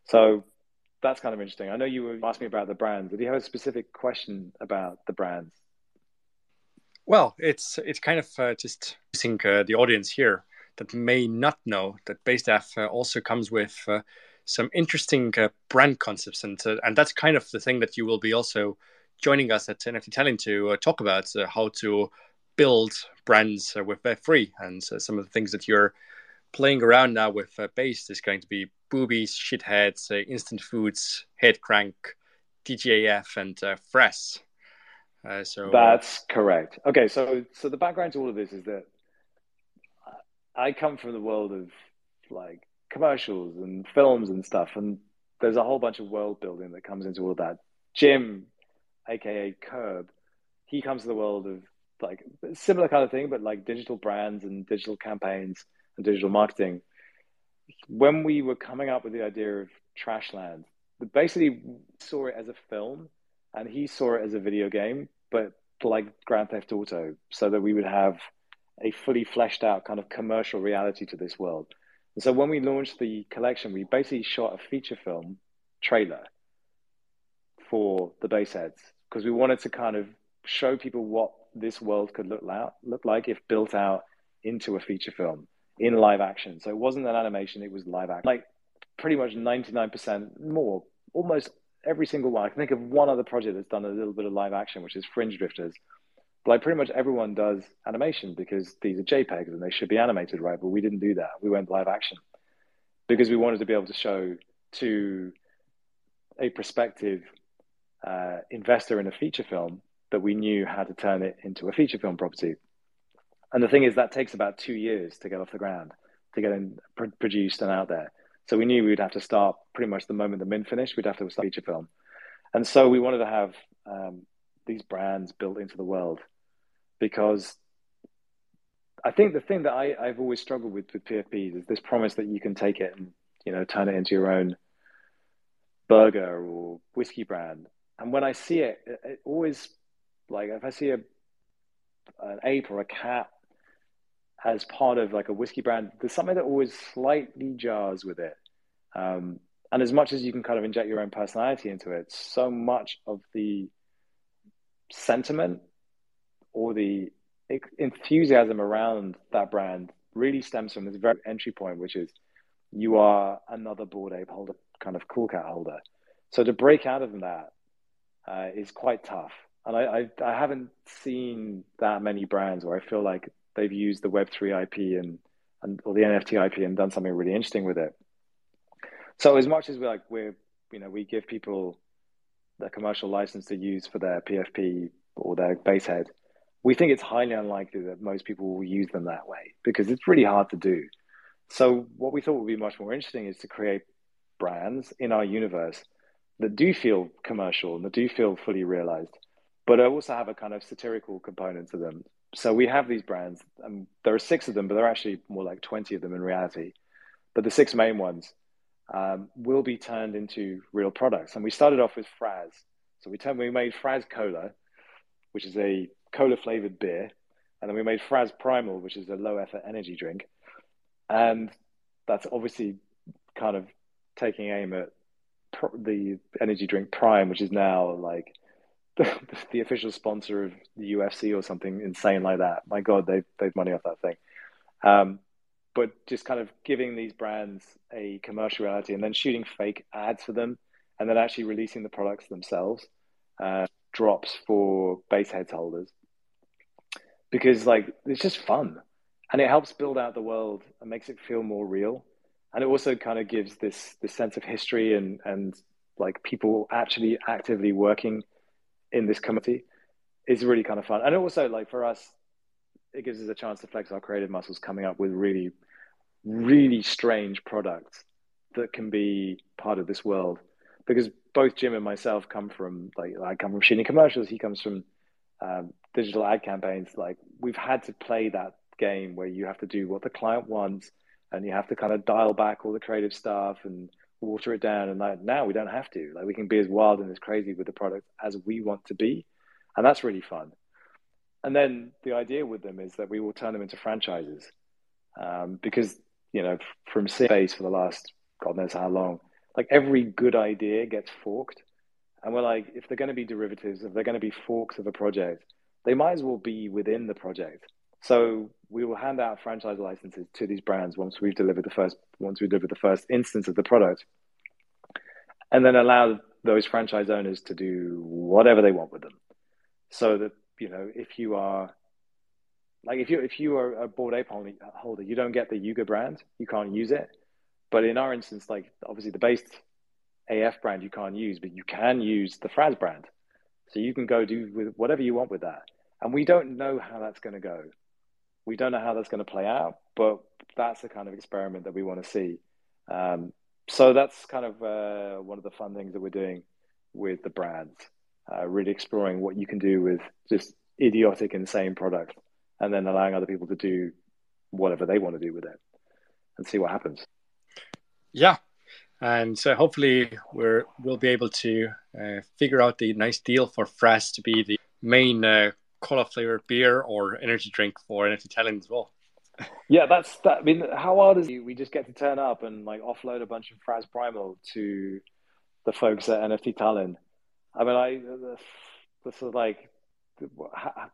So that's kind of interesting. I know you were asking me about the brands. Did you have a specific question about the brands? Well, it's it's kind of uh, just using uh, the audience here that may not know that Based AF uh, also comes with uh, some interesting uh, brand concepts, and uh, and that's kind of the thing that you will be also joining us at NFT Tallinn to talk about how to build brands with Web3 and some of the things that you're playing around now with uh, Base is going to be boobies, shitheads, uh, instant foods, head crank, DJF, and uh, Fress. Uh, so that's correct. Okay, so so the background to all of this is that I come from the world of like commercials and films and stuff, and there's a whole bunch of world building that comes into all that. Jim, aka Curb, he comes to the world of like similar kind of thing, but like digital brands and digital campaigns digital marketing. When we were coming up with the idea of Trashland, basically saw it as a film and he saw it as a video game, but like Grand Theft Auto, so that we would have a fully fleshed out kind of commercial reality to this world. And so when we launched the collection, we basically shot a feature film trailer for the base heads because we wanted to kind of show people what this world could look, look like if built out into a feature film in live action. So it wasn't an animation, it was live action. Like pretty much 99% more, almost every single one. I can think of one other project that's done a little bit of live action, which is Fringe Drifters. But like pretty much everyone does animation because these are JPEGs and they should be animated, right? But we didn't do that. We went live action because we wanted to be able to show to a prospective uh, investor in a feature film that we knew how to turn it into a feature film property. And the thing is, that takes about two years to get off the ground, to get in, pr- produced and out there. So we knew we'd have to start pretty much the moment the mint finished, we'd have to start feature film. And so we wanted to have um, these brands built into the world because I think the thing that I, I've always struggled with with PFPs is this promise that you can take it and you know turn it into your own burger or whiskey brand. And when I see it, it, it always like if I see a an ape or a cat as part of like a whiskey brand, there's something that always slightly jars with it. Um, and as much as you can kind of inject your own personality into it, so much of the sentiment or the enthusiasm around that brand really stems from this very entry point, which is you are another bored ape holder, kind of cool cat holder. So to break out of that uh, is quite tough. And I, I, I haven't seen that many brands where I feel like they've used the Web3 IP and, and or the NFT IP and done something really interesting with it. So as much as we like we're you know we give people the commercial license to use for their PFP or their base head, we think it's highly unlikely that most people will use them that way because it's really hard to do. So what we thought would be much more interesting is to create brands in our universe that do feel commercial and that do feel fully realized, but also have a kind of satirical component to them. So we have these brands, and there are six of them, but there are actually more like 20 of them in reality. But the six main ones um, will be turned into real products. And we started off with Fraz. So we, turned, we made Fraz Cola, which is a cola flavored beer. And then we made Fraz Primal, which is a low effort energy drink. And that's obviously kind of taking aim at the energy drink Prime, which is now like the, the, official sponsor of the UFC or something insane like that. My God, they've they've money off that thing. Um, but just kind of giving these brands a commercial reality and then shooting fake ads for them, and then actually releasing the products themselves. Uh, drops for base heads holders because like it's just fun and it helps build out the world and makes it feel more real and it also kind of gives this this sense of history and and like people actually actively working in this committee is really kind of fun. And also like for us it gives us a chance to flex our creative muscles coming up with really really strange products that can be part of this world. Because both jim and myself come from like i come from shooting commercials he comes from um, digital ad campaigns. Like we've had to play that game where you have to do what the client wants and you have to kind of dial back all the creative stuff and water it down. And like now we don't have to. Like we can be as wild and as crazy with the product as we want to be, and that's really fun. And then the idea with them is that we will turn them into franchises, um, because you know from space for the last God knows how long, like every good idea gets forked, and we're like, if they're going to be derivatives, if they're going to be forks of a project, they might as well be within the project. So we will hand out franchise licenses to these brands once we've delivered the first once we deliver the first instance of the product, and then allow those franchise owners to do whatever they want with them. So that you know, if you are like if you if you are a bored ape holder, you don't get the Yuga brand, you can't use it. But in our instance, like obviously the base AF brand you can't use, but you can use the Fraz brand. So you can go do with whatever you want with that. And we don't know how that's going to go. We don't know how that's going to play out, but that's the kind of experiment that we want to see. Um, so that's kind of uh, one of the fun things that we're doing with the brands, uh, really exploring what you can do with just idiotic, insane product, and then allowing other people to do whatever they want to do with it, and see what happens. Yeah, and so hopefully we're we'll be able to uh, figure out the nice deal for Fraz to be the main uh, cola flavored beer or energy drink for NFT Tallinn as well. Yeah, that's that. I mean, how hard is it? We just get to turn up and like offload a bunch of Fraz Primal to the folks at NFT Tallinn. I mean, I this is like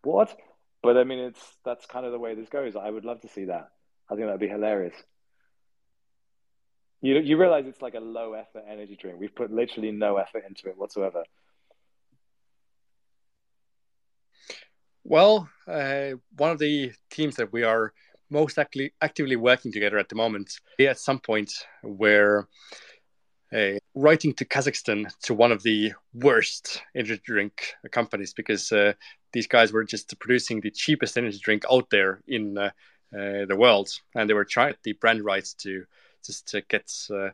what? But I mean, it's that's kind of the way this goes. I would love to see that. I think that'd be hilarious. You you realize it's like a low effort energy drink. We've put literally no effort into it whatsoever. Well, uh, one of the teams that we are most actively actively working together at the moment, at some point, where uh, writing to Kazakhstan to one of the worst energy drink companies because uh, these guys were just producing the cheapest energy drink out there in uh, uh the world, and they were trying the brand rights to just to get uh,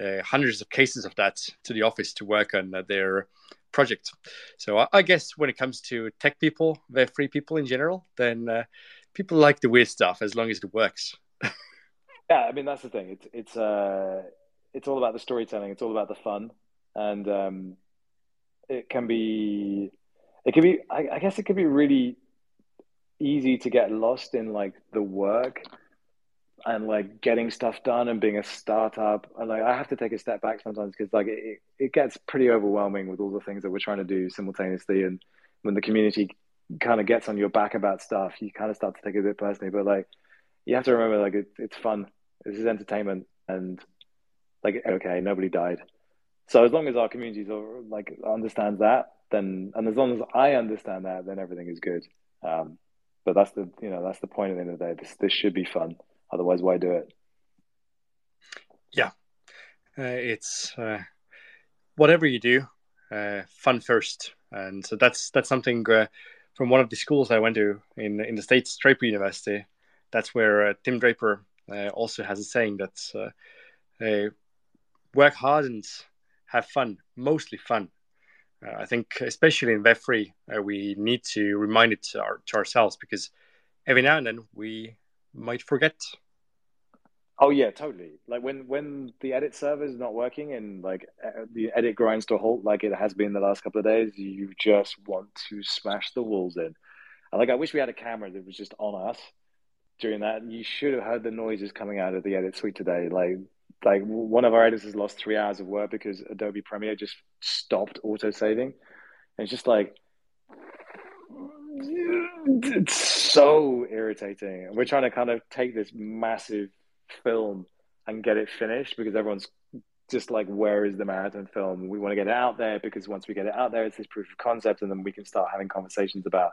uh, hundreds of cases of that to the office to work on their project. So I, I, guess when it comes to tech people, they're free people in general, then people like the weird stuff as long as it works. yeah, I mean that's the thing. It's it's uh it's all about the storytelling. It's all about the fun, and um, it can be, it can be. I, I guess it can be really easy to get lost in like the work and like getting stuff done and being a startup. And like I have to take a step back sometimes because like it, it gets pretty overwhelming with all the things that we're trying to do simultaneously. And when the community kind of gets on your back about stuff, you kind of start to take it a bit personally. But like you have to remember, like it, it's fun. This is entertainment, and like okay nobody died so as long as our communities are, like understands that then and as long as i understand that then everything is good um, but that's the you know that's the point at the end of the day this this should be fun otherwise why do it? Yeah. Uh, it's uh, whatever you do uh, fun first. And so that's that's something uh, from one of the schools i went to in in the states draper university that's where uh, tim draper uh, also has a saying that work hard and have fun, mostly fun. Uh, I think, especially in Web3, uh, we need to remind it to, our, to ourselves because every now and then we might forget. Oh yeah, totally. Like when when the edit server is not working and like the edit grinds to a halt, like it has been the last couple of days, you just want to smash the walls in. And like I wish we had a camera that was just on us during that. You should have heard the noises coming out of the edit suite today. Like like one of our editors lost three hours of work because Adobe Premiere just stopped auto saving. It's just like it's so irritating. We're trying to kind of take this massive film and get it finished because everyone's just like, where is the marathon film? We want to get it out there because once we get it out there, it's this proof of concept, and then we can start having conversations about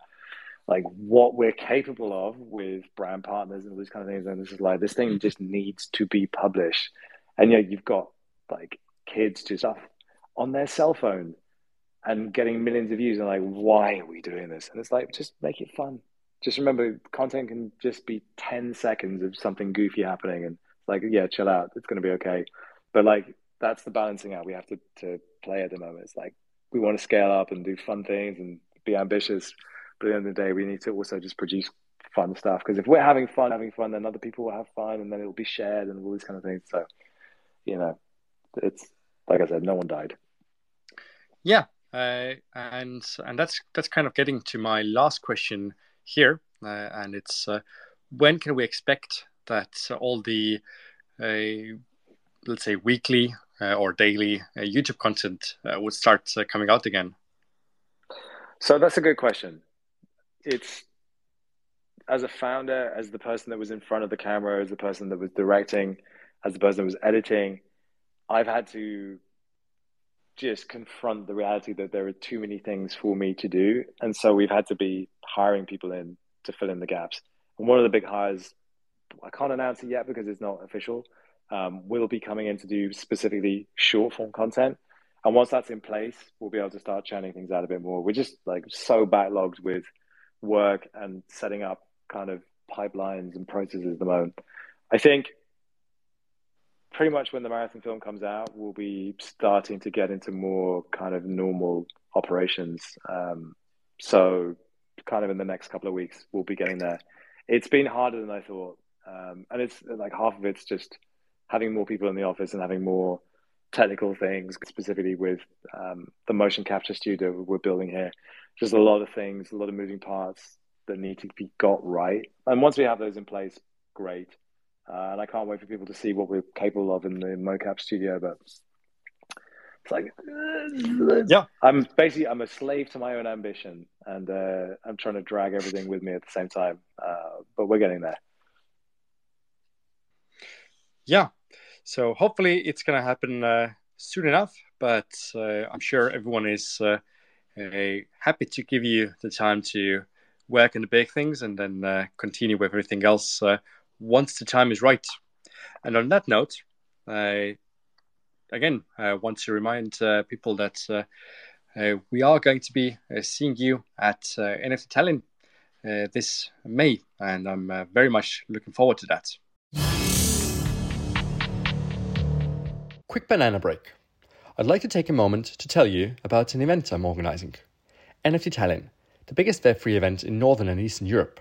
like what we're capable of with brand partners and all these kind of things. And this is like this thing just needs to be published and yeah, you've got like kids to stuff on their cell phone and getting millions of views and like why are we doing this? And it's like just make it fun. Just remember content can just be 10 seconds of something goofy happening and like yeah chill out. It's going to be okay. But like that's the balancing out we have to, to play at the moment. It's like we want to scale up and do fun things and be ambitious but at the end of the day we need to also just produce fun stuff. Because if we're having fun having fun then other people will have fun and then it will be shared and all these kind of things. So you know, it's like I said, no one died. Yeah, uh, and and that's that's kind of getting to my last question here, uh, and it's uh, when can we expect that all the uh, let's say weekly uh, or daily uh, YouTube content would start coming out again? So that's a good question. It's as a founder, as the person that was in front of the camera, as the person that was directing as the person that was editing, I've had to just confront the reality that there are too many things for me to do. And so we've had to be hiring people in to fill in the gaps. And one of the big hires, I can't announce it yet because it's not official, um, will be coming in to do specifically short form content. And once that's in place, we'll be able to start churning things out a bit more. We're just like so backlogged with work and setting up kind of pipelines and processes at the moment. I think pretty much when the marathon film comes out, we'll be starting to get into more kind of normal operations. Um, so, kind of in the next couple of weeks, we'll be getting there. It's been harder than I thought, um, and it's like half of it's just having more people in the office and having more technical things, specifically with um, the motion capture studio we're building here. Just a lot of things, a lot of moving parts that need to be got right. And once we have those in place, great. Uh, and I can't wait for people to see what we're capable of in the mocap studio. But It's like, uh, yeah, I'm basically I'm a slave to my own ambition, and uh, I'm trying to drag everything with me at the same time. Uh, but we're getting there. Yeah, so hopefully it's gonna happen uh, soon enough. But uh, I'm sure everyone is uh, happy to give you the time to work on the big things and then continue with everything else once the time is right. And on that note, I again I want to remind uh, people that uh, uh, we are going to be seeing you at NFT Tallinn this May, and I'm very much looking forward to that. Quick banana break. I'd like to take a moment to tell you about an event I'm organizing NFT Tallinn, the biggest Web3 event in Northern and Eastern Europe.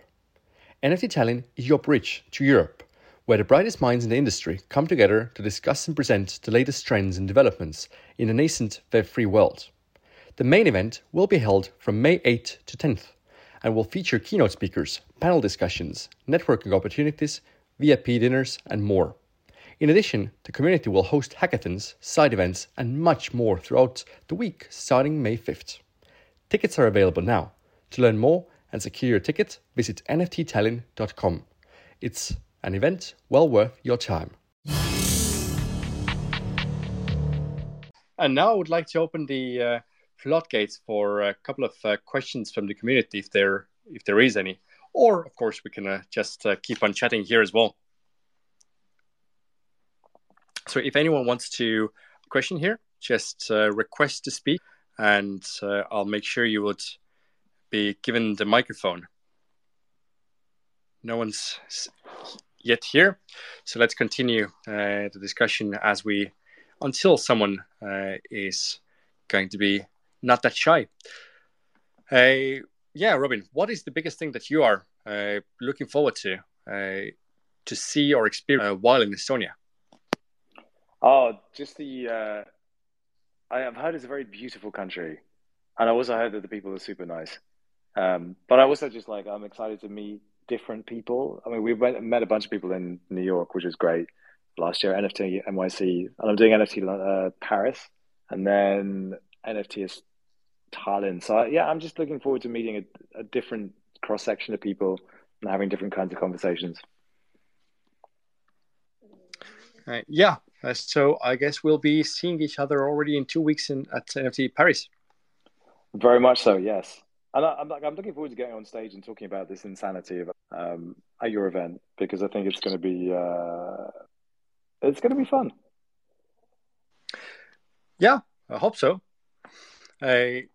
NFT Tallinn is your bridge to Europe where the brightest minds in the industry come together to discuss and present the latest trends and developments in the nascent Web3 world. The main event will be held from May 8th to 10th and will feature keynote speakers, panel discussions, networking opportunities, VIP dinners, and more. In addition, the community will host hackathons, side events, and much more throughout the week starting May 5th. Tickets are available now. To learn more and secure your ticket, visit nfttallinn.com. It's an event well worth your time. And now I would like to open the uh, floodgates for a couple of uh, questions from the community, if there if there is any, or of course we can uh, just uh, keep on chatting here as well. So if anyone wants to question here, just uh, request to speak, and uh, I'll make sure you would be given the microphone. No one's yet here. So let's continue uh, the discussion as we until someone uh, is going to be not that shy. Uh, yeah, Robin, what is the biggest thing that you are uh, looking forward to uh, to see or experience uh, while in Estonia? Oh, just the. I have heard it's a very beautiful country, and I also heard that the people are super nice. Um, but I also just like I'm excited to meet different people. I mean, we went, met a bunch of people in New York, which was great last year. NFT NYC, and I'm doing NFT uh, Paris, and then NFT is Tallinn. So yeah, I'm just looking forward to meeting a, a different cross section of people and having different kinds of conversations. Uh, yeah, so I guess we'll be seeing each other already in two weeks in at NFT Paris. Very much so, yes. And I, am like, I'm looking forward to getting on stage and talking about this insanity of, um, at your event because I think it's going to be uh, it's going to be fun. Yeah, I hope so. A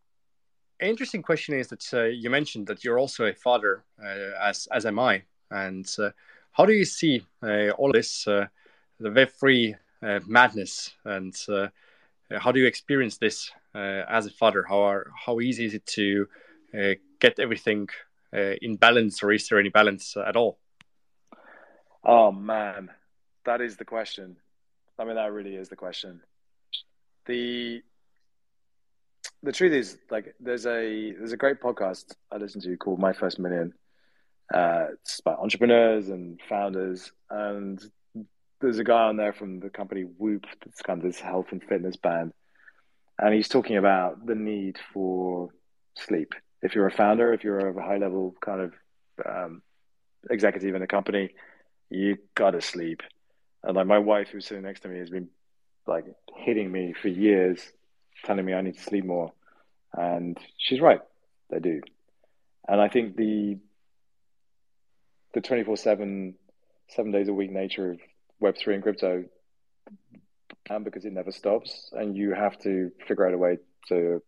interesting question is that uh, you mentioned that you're also a father, uh, as as am I, and uh, how do you see uh, all this the Web three madness, and how do you experience this as a father? How are how easy is it to uh, get everything uh, in balance, or is there any balance at all? Oh man, that is the question. I mean, that really is the question. the The truth is, like, there's a there's a great podcast I listen to called My First Million. Uh, it's about entrepreneurs and founders, and there's a guy on there from the company Whoop. That's kind of this health and fitness band, and he's talking about the need for sleep if you're a founder, if you're a high level kind of um, executive in a company, you gotta sleep. And like my wife, who's sitting next to me, has been like hitting me for years, telling me I need to sleep more, and she's right, they do. And I think the the twenty four seven, seven days a week nature of Web three and crypto, and because it never stops, and you have to figure out a way to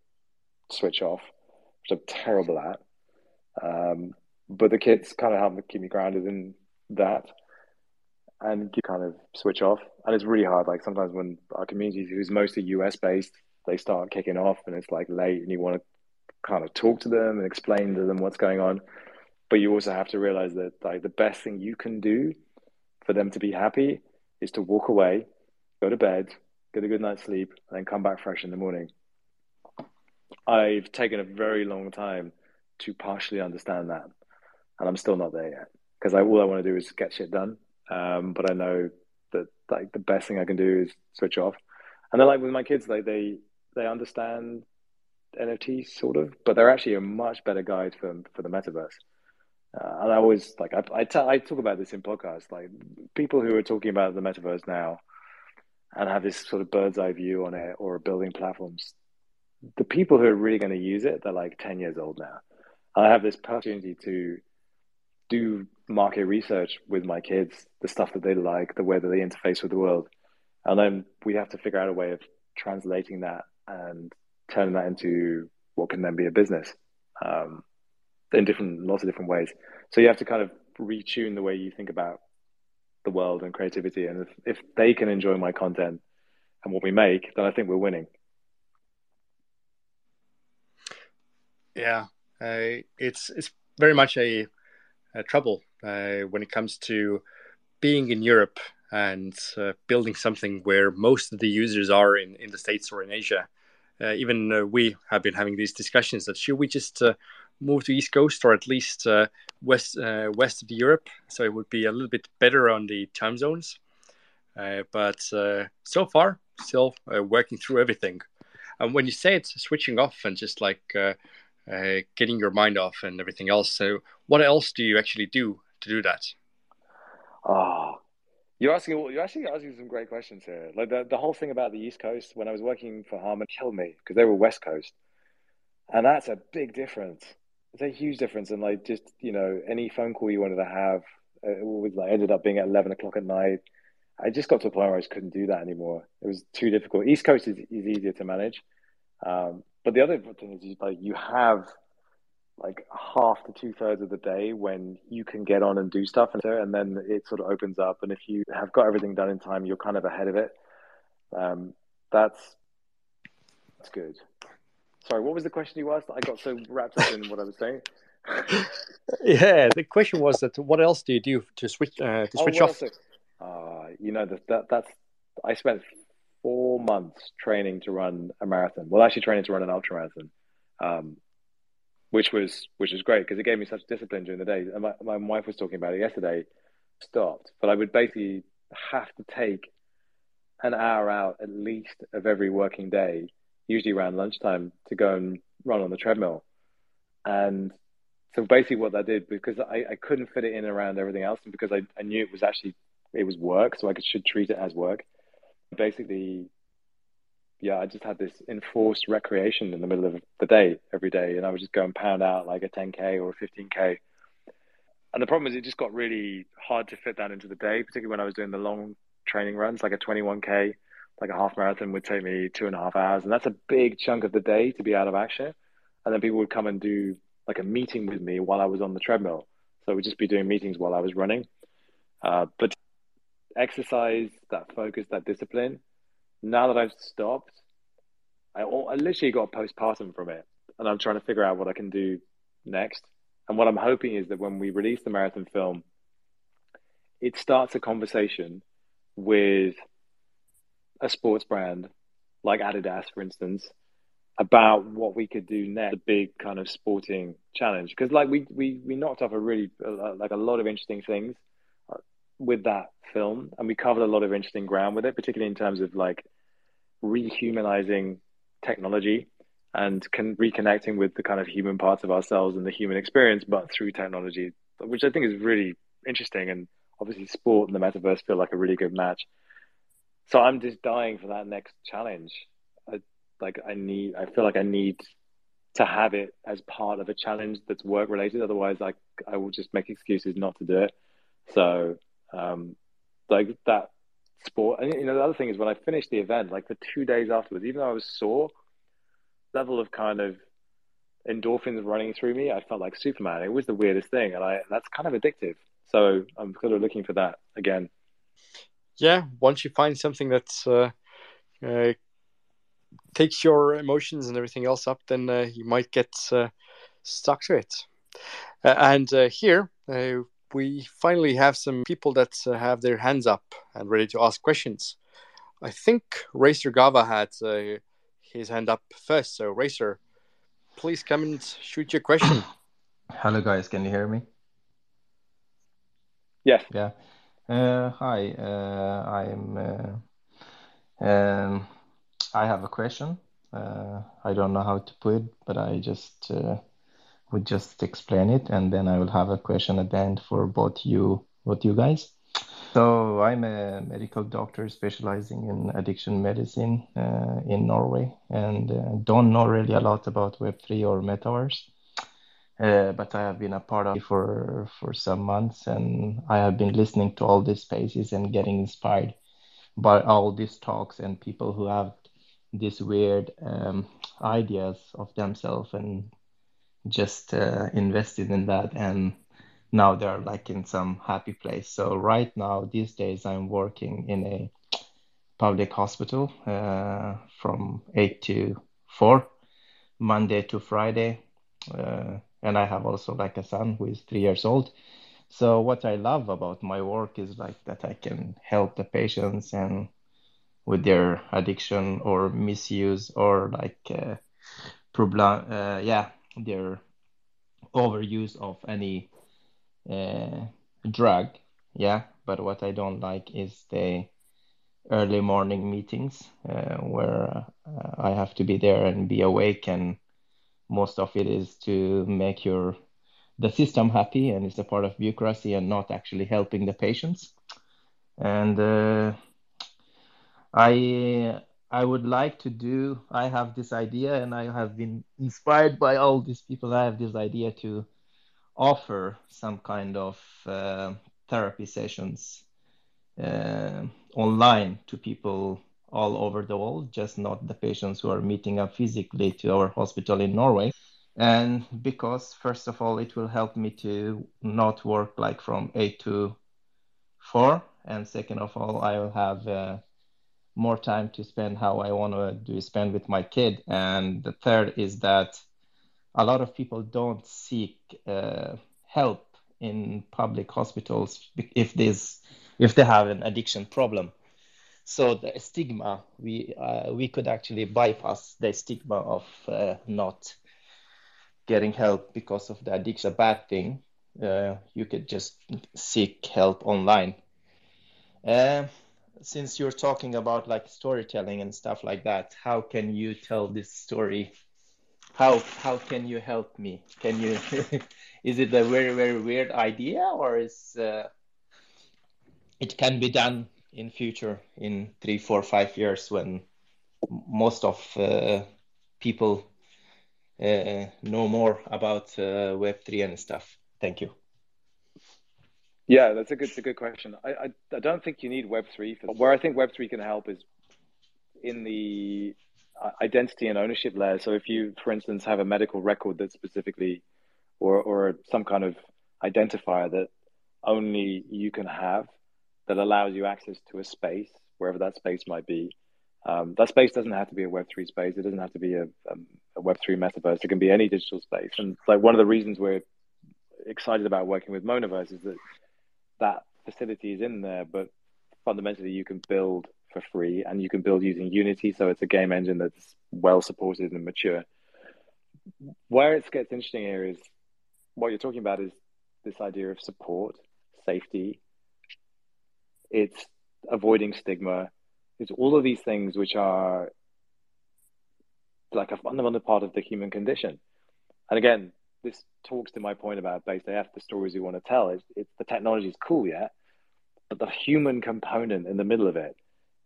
switch off which I'm terrible at. Um, but the kids kind of help keep me grounded in that and you kind of switch off. And it's really hard. Like sometimes when our community, who's mostly US based, they start kicking off and it's like late and you want to kind of talk to them and explain to them what's going on. But you also have to realize that like the best thing you can do for them to be happy is to walk away, go to bed, get a good night's sleep, and then come back fresh in the morning. I've taken a very long time to partially understand that, and I'm still not there yet because all I want to do is get shit done. Um, but I know that like the best thing I can do is switch off. And then like with my kids, like they they understand NFTs sort of, but they're actually a much better guide for for the metaverse. Uh, and I always like I I, t- I talk about this in podcasts. Like people who are talking about the metaverse now and have this sort of bird's eye view on it or building platforms. The people who are really going to use it, they're like ten years old now. I have this opportunity to do market research with my kids, the stuff that they like, the way that they interface with the world, and then we have to figure out a way of translating that and turning that into what can then be a business um, in different lots of different ways. So you have to kind of retune the way you think about the world and creativity. And if, if they can enjoy my content and what we make, then I think we're winning. Yeah, uh, it's it's very much a, a trouble uh, when it comes to being in Europe and uh, building something where most of the users are in, in the States or in Asia. Uh, even uh, we have been having these discussions that should we just uh, move to East Coast or at least west west of Europe, so it would be a little bit better on the time zones. but so far, still working through everything. And when you say it's switching off and just like getting your mind off and everything else, so what else do you actually do to do that? Oh, you're asking you're actually asking some great questions here. Like the, the whole thing about the East Coast when I was working for Harman killed me because they were West Coast. And that's a big difference. It's a huge difference. And like just, you know, any phone call you wanted to have uh, it was like ended up being at eleven o'clock at night. I just got to a point where I just couldn't do that anymore. It was too difficult. East Coast is, is easier to manage. Um, but the other thing is like you have like half to two thirds of the day when you can get on and do stuff and, and then it sort of opens up and if you have got everything done in time you're kind of ahead of it. Um, that's that's good. Sorry what was the question you asked? I got so wrapped up in what i was saying. Yeah the question was that what else do you do to switch uh, to oh, switch oh, off? uh, you know that, that that's i spent four months training to run a marathon well actually training to run an ultra marathon um, which was which was great because it gave me such discipline during the day. And my, my wife was talking about it yesterday. Stopped, but I would basically have to take an hour out at least of every working day, usually around lunchtime, to go and run on the treadmill. And so basically, what that did because I, I couldn't fit it in around everything else, and because I, I knew it was actually it was work, so I could, should treat it as work. Basically, yeah, I just had this enforced recreation in the middle of the day every day, and I would just go and pound out like a 10k or a 15k. And the problem is, it just got really hard to fit that into the day, particularly when I was doing the long training runs, like a 21k, like a half marathon would take me two and a half hours, and that's a big chunk of the day to be out of action. And then people would come and do like a meeting with me while I was on the treadmill, so we'd just be doing meetings while I was running. Uh, but exercise, that focus, that discipline now that I've stopped, I, I literally got postpartum from it, and I'm trying to figure out what I can do next. And what I'm hoping is that when we release the marathon film, it starts a conversation with a sports brand like Adidas, for instance, about what we could do next, a big kind of sporting challenge. Because like we we we knocked off a really like a lot of interesting things uh, with that film, and we covered a lot of interesting ground with it, particularly in terms of like rehumanizing technology and can reconnecting with the kind of human parts of ourselves and the human experience, but through technology, which I think is really interesting. And obviously, sport and the metaverse feel like a really good match. So I'm just dying for that next challenge. I, like I need, I feel like I need to have it as part of a challenge that's work related. Otherwise, I I will just make excuses not to do it. So, um, like that sport. And you know, the other thing is when I finished the event, like for two days afterwards, even though I was sore, level of kind of endorphins running through me, I felt like Superman. It was the weirdest thing, and I that's kind of addictive. So I'm kind of looking for that again. Yeah, once you find something that uh, uh, takes your emotions and everything else up, then uh, you might get uh, stuck to it. Uh, and uh, here we finally have some people that uh, have their hands up and ready to ask questions. I think Racer Gava had uh, his hand up first. So, Racer, please come and shoot your question. Hello, guys. Can you hear me? Yes. Yeah. Uh, hi. Uh, I'm. Uh, um, I have a question. Uh, I don't know how to put it, but I just uh, would just explain it, and then I will have a question at the end for both you, both you guys. So I'm a medical doctor specializing in addiction medicine uh, in Norway, and uh, don't know really a lot about Web3 or Metaverse. Uh, but I have been a part of it for for some months, and I have been listening to all these spaces and getting inspired by all these talks and people who have these weird um, ideas of themselves and just uh, invested in that and now they're like in some happy place. So right now, these days, I'm working in a public hospital uh, from eight to four, Monday to Friday, uh, and I have also like a son who is three years old. So what I love about my work is like that I can help the patients and with their addiction or misuse or like uh, problem, uh, yeah, their overuse of any uh, drug. Yeah, but what I don't like is the early morning meetings uh, where uh, I have to be there and be awake, and most of it is to make your the system happy, and it's a part of bureaucracy and not actually helping the patients. And uh, I I would like to do. I have this idea, and I have been inspired by all these people. I have this idea to offer some kind of uh, therapy sessions uh, online to people all over the world, just not the patients who are meeting up physically to our hospital in Norway. And because, first of all, it will help me to not work like from 8 to 4. And second of all, I will have uh, more time to spend how I want to do spend with my kid. And the third is that a lot of people don't seek uh, help in public hospitals if if they have an addiction problem. So the stigma we uh, we could actually bypass the stigma of uh, not getting help because of the addiction, a bad thing. Uh, you could just seek help online. Since you're talking about like storytelling and stuff like that, how can you tell this story? How how can you help me? Can you is it a very very weird idea or is uh, it can be done in future in three four five years when most of uh, people uh, know more about uh, web3 and stuff? Thank you yeah that's a good a good question I, I i don't think you need web3 for where i think web3 can help is in the identity and ownership layer. So if you, for instance, have a medical record that specifically, or or some kind of identifier that only you can have, that allows you access to a space wherever that space might be. Um, that space doesn't have to be a Web three space. It doesn't have to be a, um, a Web three metaverse. It can be any digital space. And like one of the reasons we're excited about working with Monaverse is that that facility is in there, but fundamentally you can build for free, and you can build using Unity. So it's a game engine that's well supported and mature. Where it gets interesting here is what you're talking about is this idea of support, safety. It's avoiding stigma. It's all of these things which are like a fundamental part of the human condition. And again, this talks to my point about Based AF, the stories you want to tell. It's, it's the technology is cool, yeah, but the human component in the middle of it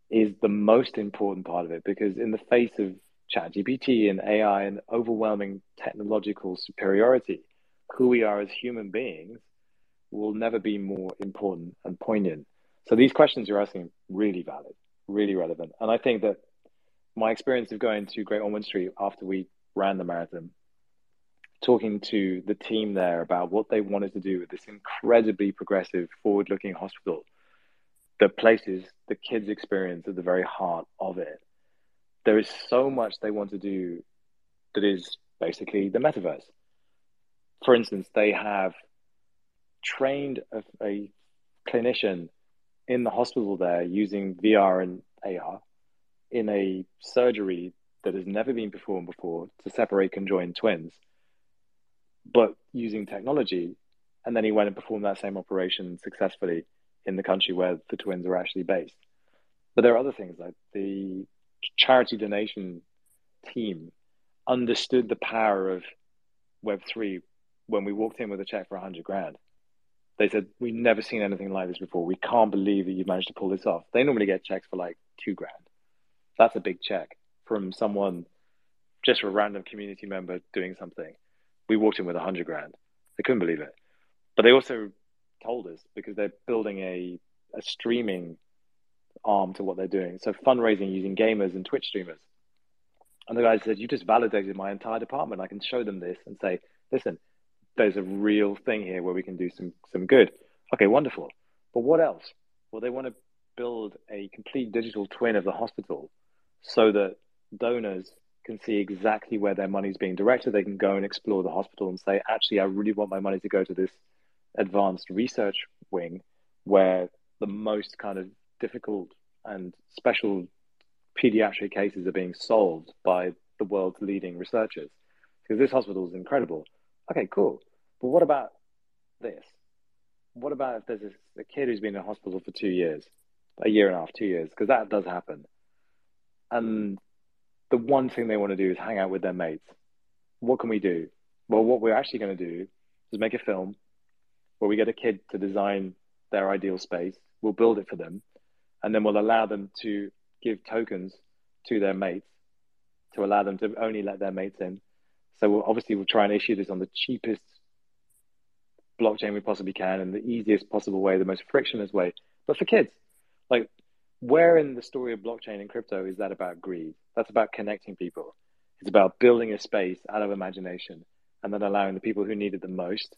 is the most important part of it because in the face of ChatGPT and AI and overwhelming technological superiority, who we are as human beings will never be more important and poignant. So these questions you're asking really valid, really relevant. And I think that my experience of going to Great Ormond Street after we ran the marathon, talking to the team there about what they wanted to do with this incredibly progressive, forward-looking hospital that places the kids' experience at the very heart of it. There is so much they want to do that is basically the metaverse. For instance, they have trained a, a clinician in the hospital there using VR and AR in a surgery that has never been performed before to separate conjoined twins, but using technology. And then he went and performed that same operation successfully in the country where the twins are actually based. But there are other things like the charity donation team understood the power of Web3 when we walked in with a check for 100 grand. They said, We've never seen anything like this before. We can't believe that you managed to pull this off. They normally get checks for like two grand. That's a big check from someone, just a random community member doing something. We walked in with a 100 grand. They couldn't believe it. But they also told us because they're building a, a streaming arm to what they're doing. So fundraising using gamers and Twitch streamers. And the guy said, You just validated my entire department. I can show them this and say, listen, there's a real thing here where we can do some some good. Okay, wonderful. But what else? Well, they want to build a complete digital twin of the hospital so that donors can see exactly where their money is being directed. They can go and explore the hospital and say, actually, I really want my money to go to this advanced research wing where the most kind of difficult and special pediatric cases are being solved by the world's leading researchers. Because this hospital is incredible. Okay, cool. But what about this? What about if there's a, a kid who's been in hospital for two years, a year and a half, two years? Because that does happen. And the one thing they want to do is hang out with their mates. What can we do? Well, what we're actually going to do is make a film where we get a kid to design their ideal space. We'll build it for them, and then we'll allow them to give tokens to their mates to allow them to only let their mates in. So we'll, obviously we'll try and issue this on the cheapest blockchain we possibly can and the easiest possible way, the most frictionless way. But for kids, like where in the story of blockchain and crypto is that about greed? That's about connecting people. It's about building a space out of imagination and then allowing the people who need it the most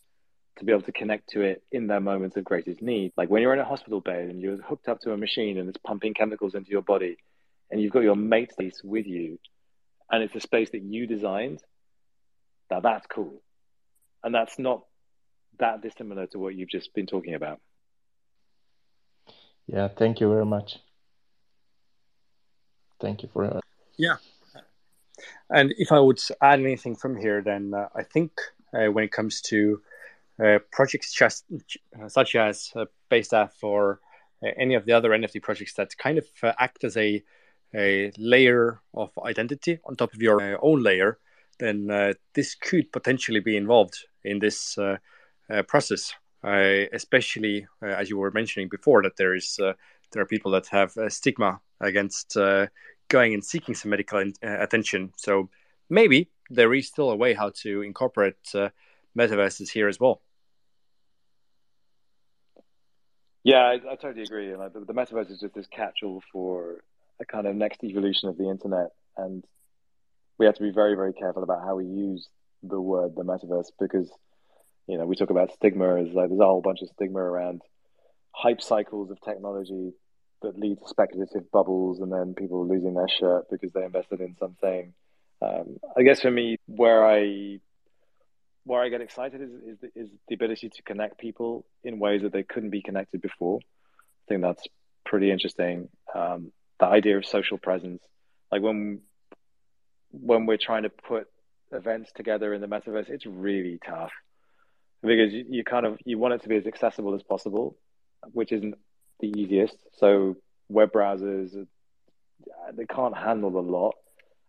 to be able to connect to it in their moments of greatest need. Like when you're in a hospital bed and you're hooked up to a machine and it's pumping chemicals into your body and you've got your mate space with you and it's a space that you designed, now that's cool. And that's not that dissimilar to what you've just been talking about. Yeah, thank you very much. Thank you for that. yeah. And if I would add anything from here, then uh, I think uh, when it comes to uh, projects just, such as uh, Based AF or uh, any of the other NFT projects that kind of uh, act as a, a layer of identity on top of your uh, own layer, then uh, this could potentially be involved in this process. especially as you were mentioning before, that there is there are people that have a stigma against uh, going and seeking some medical in, uh, attention. So maybe there is still a way how to incorporate uh, metaverses here as well. Yeah, I, I totally agree. Like the, the metaverse is just this catch-all for a kind of next evolution of the internet, and we have to be very, very careful about how we use the word the metaverse because you know we talk about stigma as like there's a whole bunch of stigma around hype cycles of technology that lead to speculative bubbles and then people losing their shirt because they invested in something. Um, I guess for me, where I where I get excited is, is the, is the ability to connect people in ways that they couldn't be connected before. I think that's pretty interesting. Um, the idea of social presence, like when when we're trying to put events together in the metaverse, it's really tough because you, you kind of you want it to be as accessible as possible, which isn't the easiest. So web browsers uh, they can't handle a lot.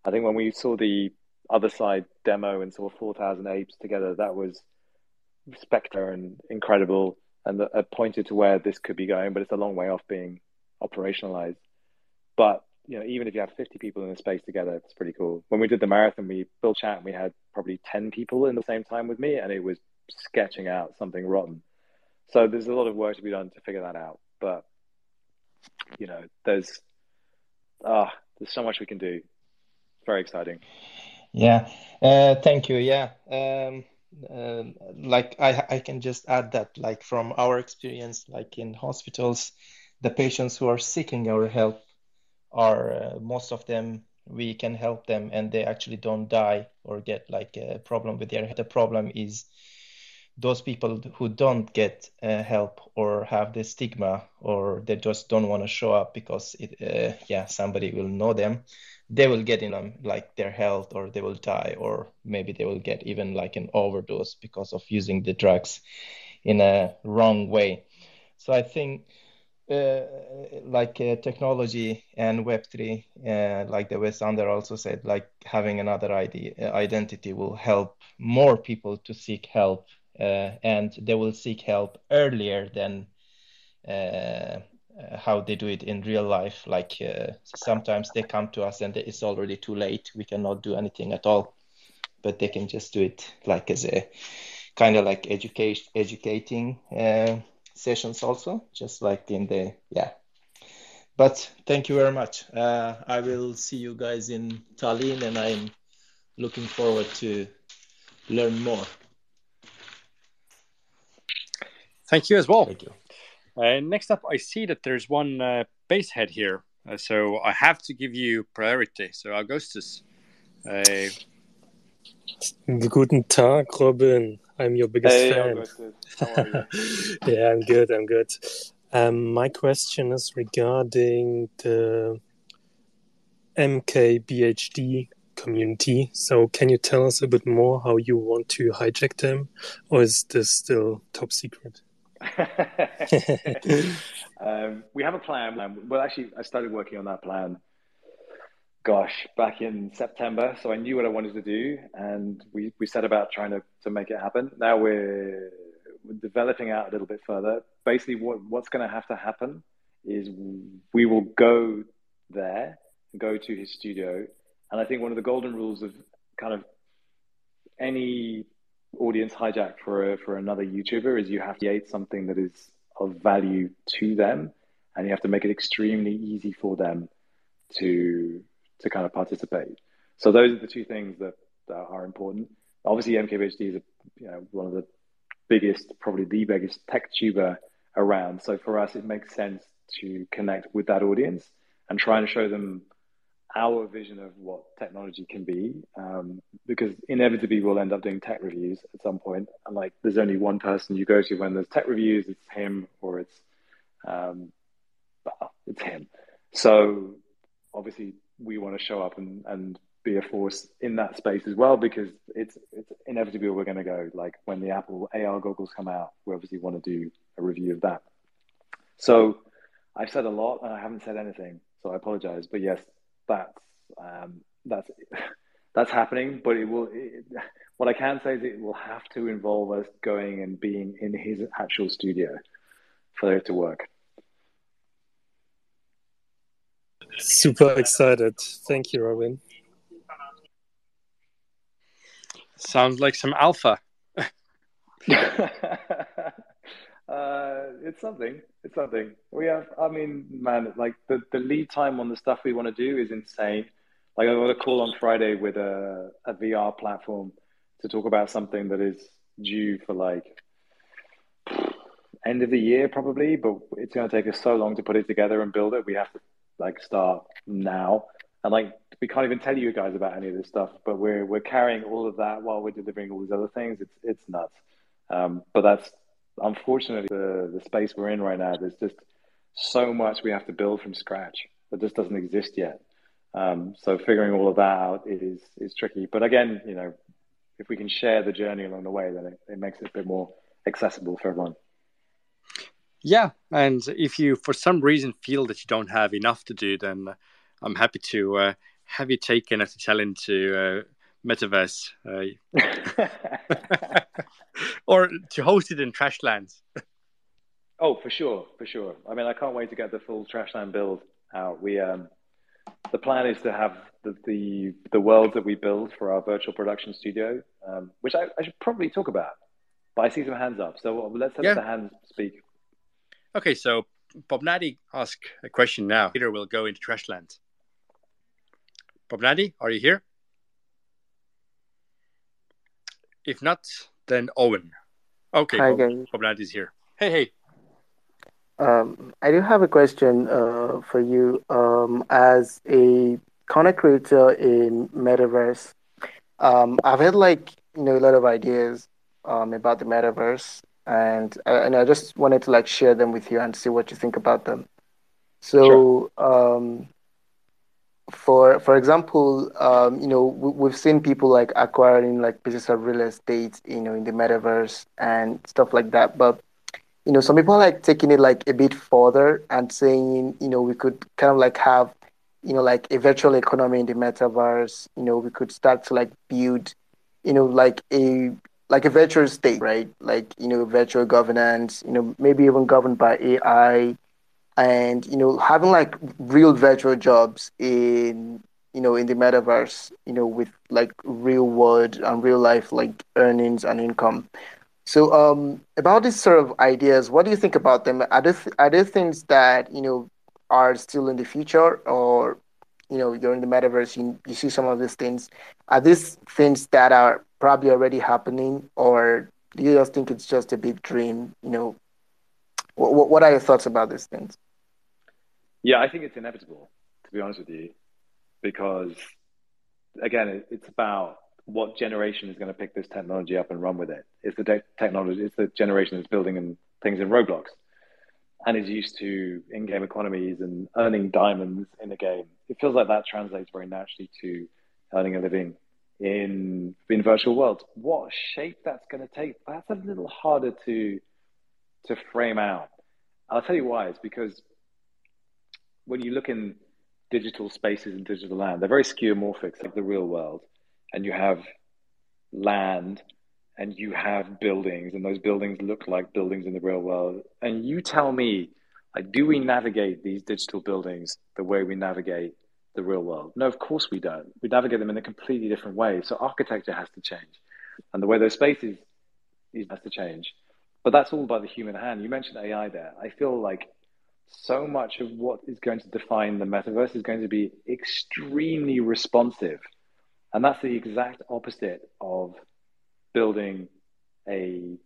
I think when we saw the other side demo and saw 4,000 apes together, that was spectacular and incredible and it pointed to where this could be going, but it's a long way off being operationalized. But you know, even if you have 50 people in a space together, it's pretty cool. When we did the marathon, we built chat and we had probably 10 people in the same time with me, and it was sketching out something rotten. So there's a lot of work to be done to figure that out. But you know, there's ah, there's so much we can do. Very exciting. Yeah, uh, thank you. Yeah, um, uh, like I, I can just add that, like from our experience, like in hospitals, the patients who are seeking our help are uh, most of them we can help them and they actually don't die or get like a problem with their the problem is those people who don't get uh, help or have the stigma or they just don't want to show up because it uh, yeah somebody will know them they will get in um, like their health or they will die or maybe they will get even like an overdose because of using the drugs in a wrong way. So i think uh, like uh, technology and Web3, uh, like the Wes Under also said, like having another ID, identity will help more people to seek help, and they will seek help earlier than uh, how they do it in real life. Like sometimes they come to us and it's already too late. We cannot do anything at all, but they can just do it like as a kind of like education, educating sessions also, just like in the yeah. But thank you very much. Uh, I will see you guys in Tallinn, and I'm looking forward to learn more. Thank you as well. Thank you. Uh, next up, I see that there's one uh, base head here, uh, so I have to give you priority. So Augustus. Uh, Guten Tag, Robin. I'm your biggest hey, fan. yeah, I'm good. I'm good. Um, my question is regarding the MKBHD community. So, can you tell us a bit more how you want to hijack them, or is this still top secret? um, we have a plan. Well, actually, I started working on that plan gosh, back in September. So I knew what I wanted to do, and we, we set about trying to, to make it happen. Now we're, we're developing out a little bit further. Basically, what, what's going to have to happen is we will go there, go to his studio, and I think one of the golden rules of kind of any audience hijack for a, for another YouTuber is you have to create something that is of value to them, and you have to make it extremely easy for them to to kind of participate. So those are the two things that, that are important. Obviously, MKBHD is a, you know, one of the biggest, probably the biggest tech tuber around. So for us, it makes sense to connect with that audience and try and show them our vision of what technology can be. Um, because inevitably we'll end up doing tech reviews at some point. And like, there's only one person you go to when there's tech reviews. It's him or it's, um, it's him. So obviously we want to show up and, and be a force in that space as well because it's it's inevitably we're going to go like when the Apple AR goggles come out we obviously want to do a review of that so I've said a lot and I haven't said anything so I apologize but yes that's um, that's that's happening but it will it, what I can say is it will have to involve us going and being in his actual studio for it to work Super excited. Thank you, Robin. Sounds like some alpha. uh, it's something. It's something. We have. I mean, man, like the, the lead time on the stuff we want to do is insane. Like I got a call on Friday with a, a VR platform to talk about something that is due for like end of the year probably, but it's going to take us so long to put it together and build it. We have to like start now. And like we can't even tell you guys about any of this stuff, but we're we're carrying all of that while we're delivering all these other things. It's it's nuts. Um, but that's unfortunately the the space we're in right now. There's just so much we have to build from scratch that just doesn't exist yet. Um, so figuring all of that out is is tricky. But again, you know, if we can share the journey along the way, then it, it makes it a bit more accessible for everyone. Yeah, and if you for some reason feel that you don't have enough to do, then I'm happy to uh, have you taken as a challenge to uh, Metaverse, uh, or to host it in Trashlands. oh, for sure, for sure. I mean, I can't wait to get the full Trashland build out. We um, the plan is to have the, the the world that we build for our virtual production studio, um, which I, I, should probably talk about. But I see some hands up, so let's let yeah. the hands speak. Okay, so Bob Natty ask a question now. Peter will go into Trashland. Bob Natty, are you here? If not, then Owen. Okay, Hi, guys. Bob Natty's here. Hey, hey. Um, I do have a question uh, for you. Um, as a content creator in Metaverse, um, I've had like you know a lot of ideas um, about the Metaverse, and uh, and I just wanted to like share them with you and see what you think about them. So, sure. For for example, um, you know, we, have seen people like acquiring like pieces of real estate, you know, in the metaverse and stuff like that. But you know, some people are like taking it like a bit further and saying, you know, we could kind of like have, you know, like a virtual economy in the metaverse. You know, we could start to like build, you know, like a like a virtual state, right? Like, you know, virtual governance, you know, maybe even governed by AI and, you know, having like real virtual jobs in, you know, in the metaverse, you know, with like real world and real life like earnings and income. So, um, about these sort of ideas, what do you think about them? Are there, th- are there things that, you know, are still in the future or, you know, you're in the metaverse, you, you see some of these things. Are these things that are probably already happening or do you just think it's just a big dream? You know, what, what are your thoughts about these things? Yeah, I think it's inevitable, to be honest with you, because again, it's about what generation is going to pick this technology up and run with it. It's the de- technology, it's the generation that's building in, things in Roblox and is used to in-game economies and earning diamonds in a game. It feels like that translates very naturally to earning a living in in virtual worlds. What shape that's going to take, that's a little harder to to frame out. I'll tell you why. It's because when you look in digital spaces and digital land, they're very skeuomorphic, like the real world and you have land and you have buildings and those buildings look like buildings in the real world. And you tell me like do we navigate these digital buildings the way we navigate the real world? No of course we don't. We navigate them in a completely different way so architecture has to change and the way those spaces has to change. But that's all by the human hand. You mentioned ai there. I feel like so much of what is going to define the metaverse is going to be extremely responsive and that's the exact opposite of building a,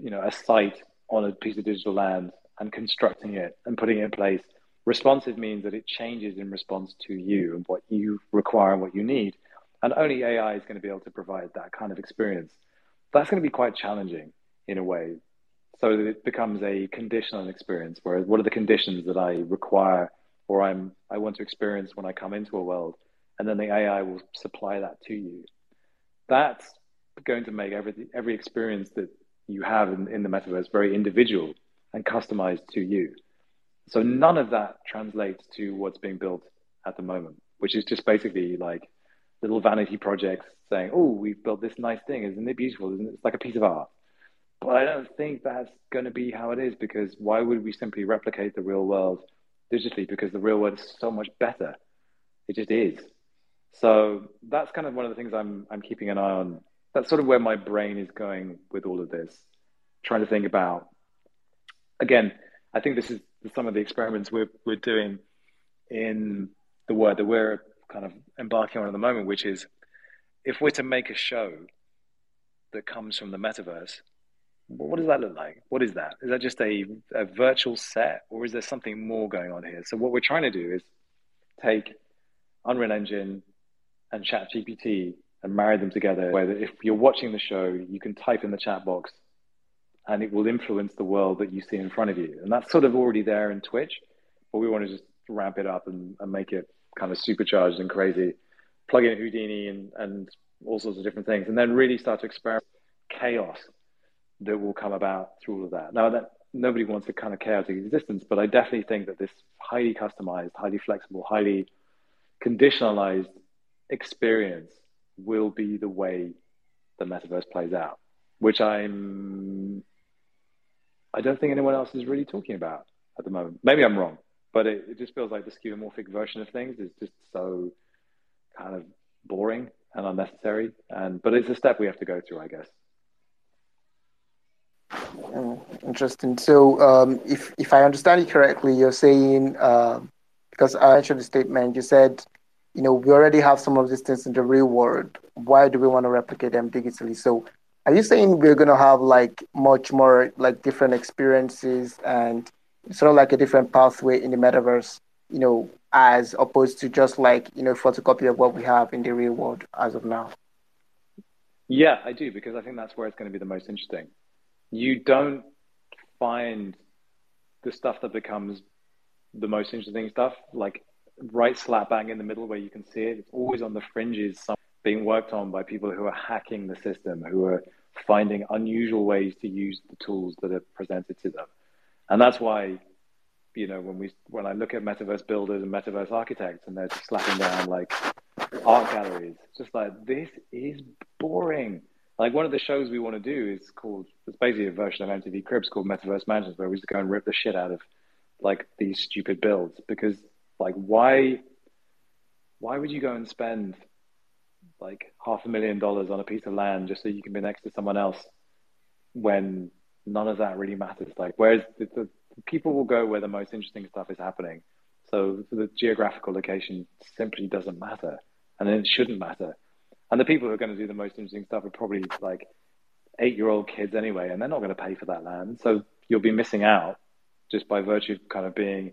you know, a site on a piece of digital land and constructing it and putting it in place. Responsive means that it changes in response to you and what you require and what you need. And only AI is going to be able to provide that kind of experience. That's going to be quite challenging in a way. So that it becomes a conditional experience where what are the conditions that I require or I'm I want to experience when I come into a world and then the AI will supply that to you. That's going to make every every experience that you have in, in the metaverse very individual and customized to you. So none of that translates to what's being built at the moment, which is just basically like little vanity projects saying, "Oh, we've built this nice thing. Isn't it beautiful? Isn't it? It's like a piece of art." But I don't think that's going to be how it is because why would we simply replicate the real world digitally? Because the real world is so much better. It just is. So that's kind of one of the things I'm I'm keeping an eye on. That's sort of where my brain is going with all of this, trying to think about. Again, I think this is some of the experiments we're we're doing in the work that we're kind of embarking on at the moment, which is if we're to make a show that comes from the metaverse, what does that look like? What is that? Is that just a, a virtual set or is there something more going on here? So what we're trying to do is take Unreal Engine, and ChatGPT and marry them together, where if you're watching the show, you can type in the chat box and it will influence the world that you see in front of you. And that's sort of already there in Twitch, but we want to just ramp it up and, and make it kind of supercharged and crazy. Plug in Houdini and, and all sorts of different things, and then really start to experiment chaos that will come about through all of that. Now that nobody wants a kind of chaotic existence, but I definitely think that this highly customized, highly flexible, highly conditionalized experience will be the way the metaverse plays out, which I'm I don't think anyone else is really talking about at the moment. Maybe I'm wrong, but it, it just feels like the skeuomorphic version of things is just so kind of boring and unnecessary. And but it's a step we have to go through, I guess. Oh, interesting. So, um, if if I understand you correctly, you're saying uh, because I mentioned the statement, you said you know, we already have some of these things in the real world. Why do we want to replicate them digitally? So, are you saying we're going to have like much more like different experiences and sort of like a different pathway in the metaverse, you know, as opposed to just like, you know, photocopy of what we have in the real world as of now? Yeah, I do, because I think that's where it's going to be the most interesting. You don't find the stuff that becomes the most interesting stuff like right slap bang in the middle where you can see it. It's always on the fringes, being worked on by people who are hacking the system, who are finding unusual ways to use the tools that are presented to them. And that's why, you know, when we when I look at metaverse builders and metaverse architects and they're slapping down like art galleries, just like this is boring. Like one of the shows we want to do is called it's basically a version of MTV Cribs called Metaverse Mansions, where we just go and rip the shit out of like these stupid builds. Because like why why would you go and spend like half a million dollars on a piece of land just so you can be next to someone else when none of that really matters? Like whereas the, the people will go where the most interesting stuff is happening. So the geographical location simply doesn't matter. And it shouldn't matter and the people who are going to do the most interesting stuff are probably like eight year old kids anyway and they're not going to pay for that land so you'll be missing out just by virtue of kind of being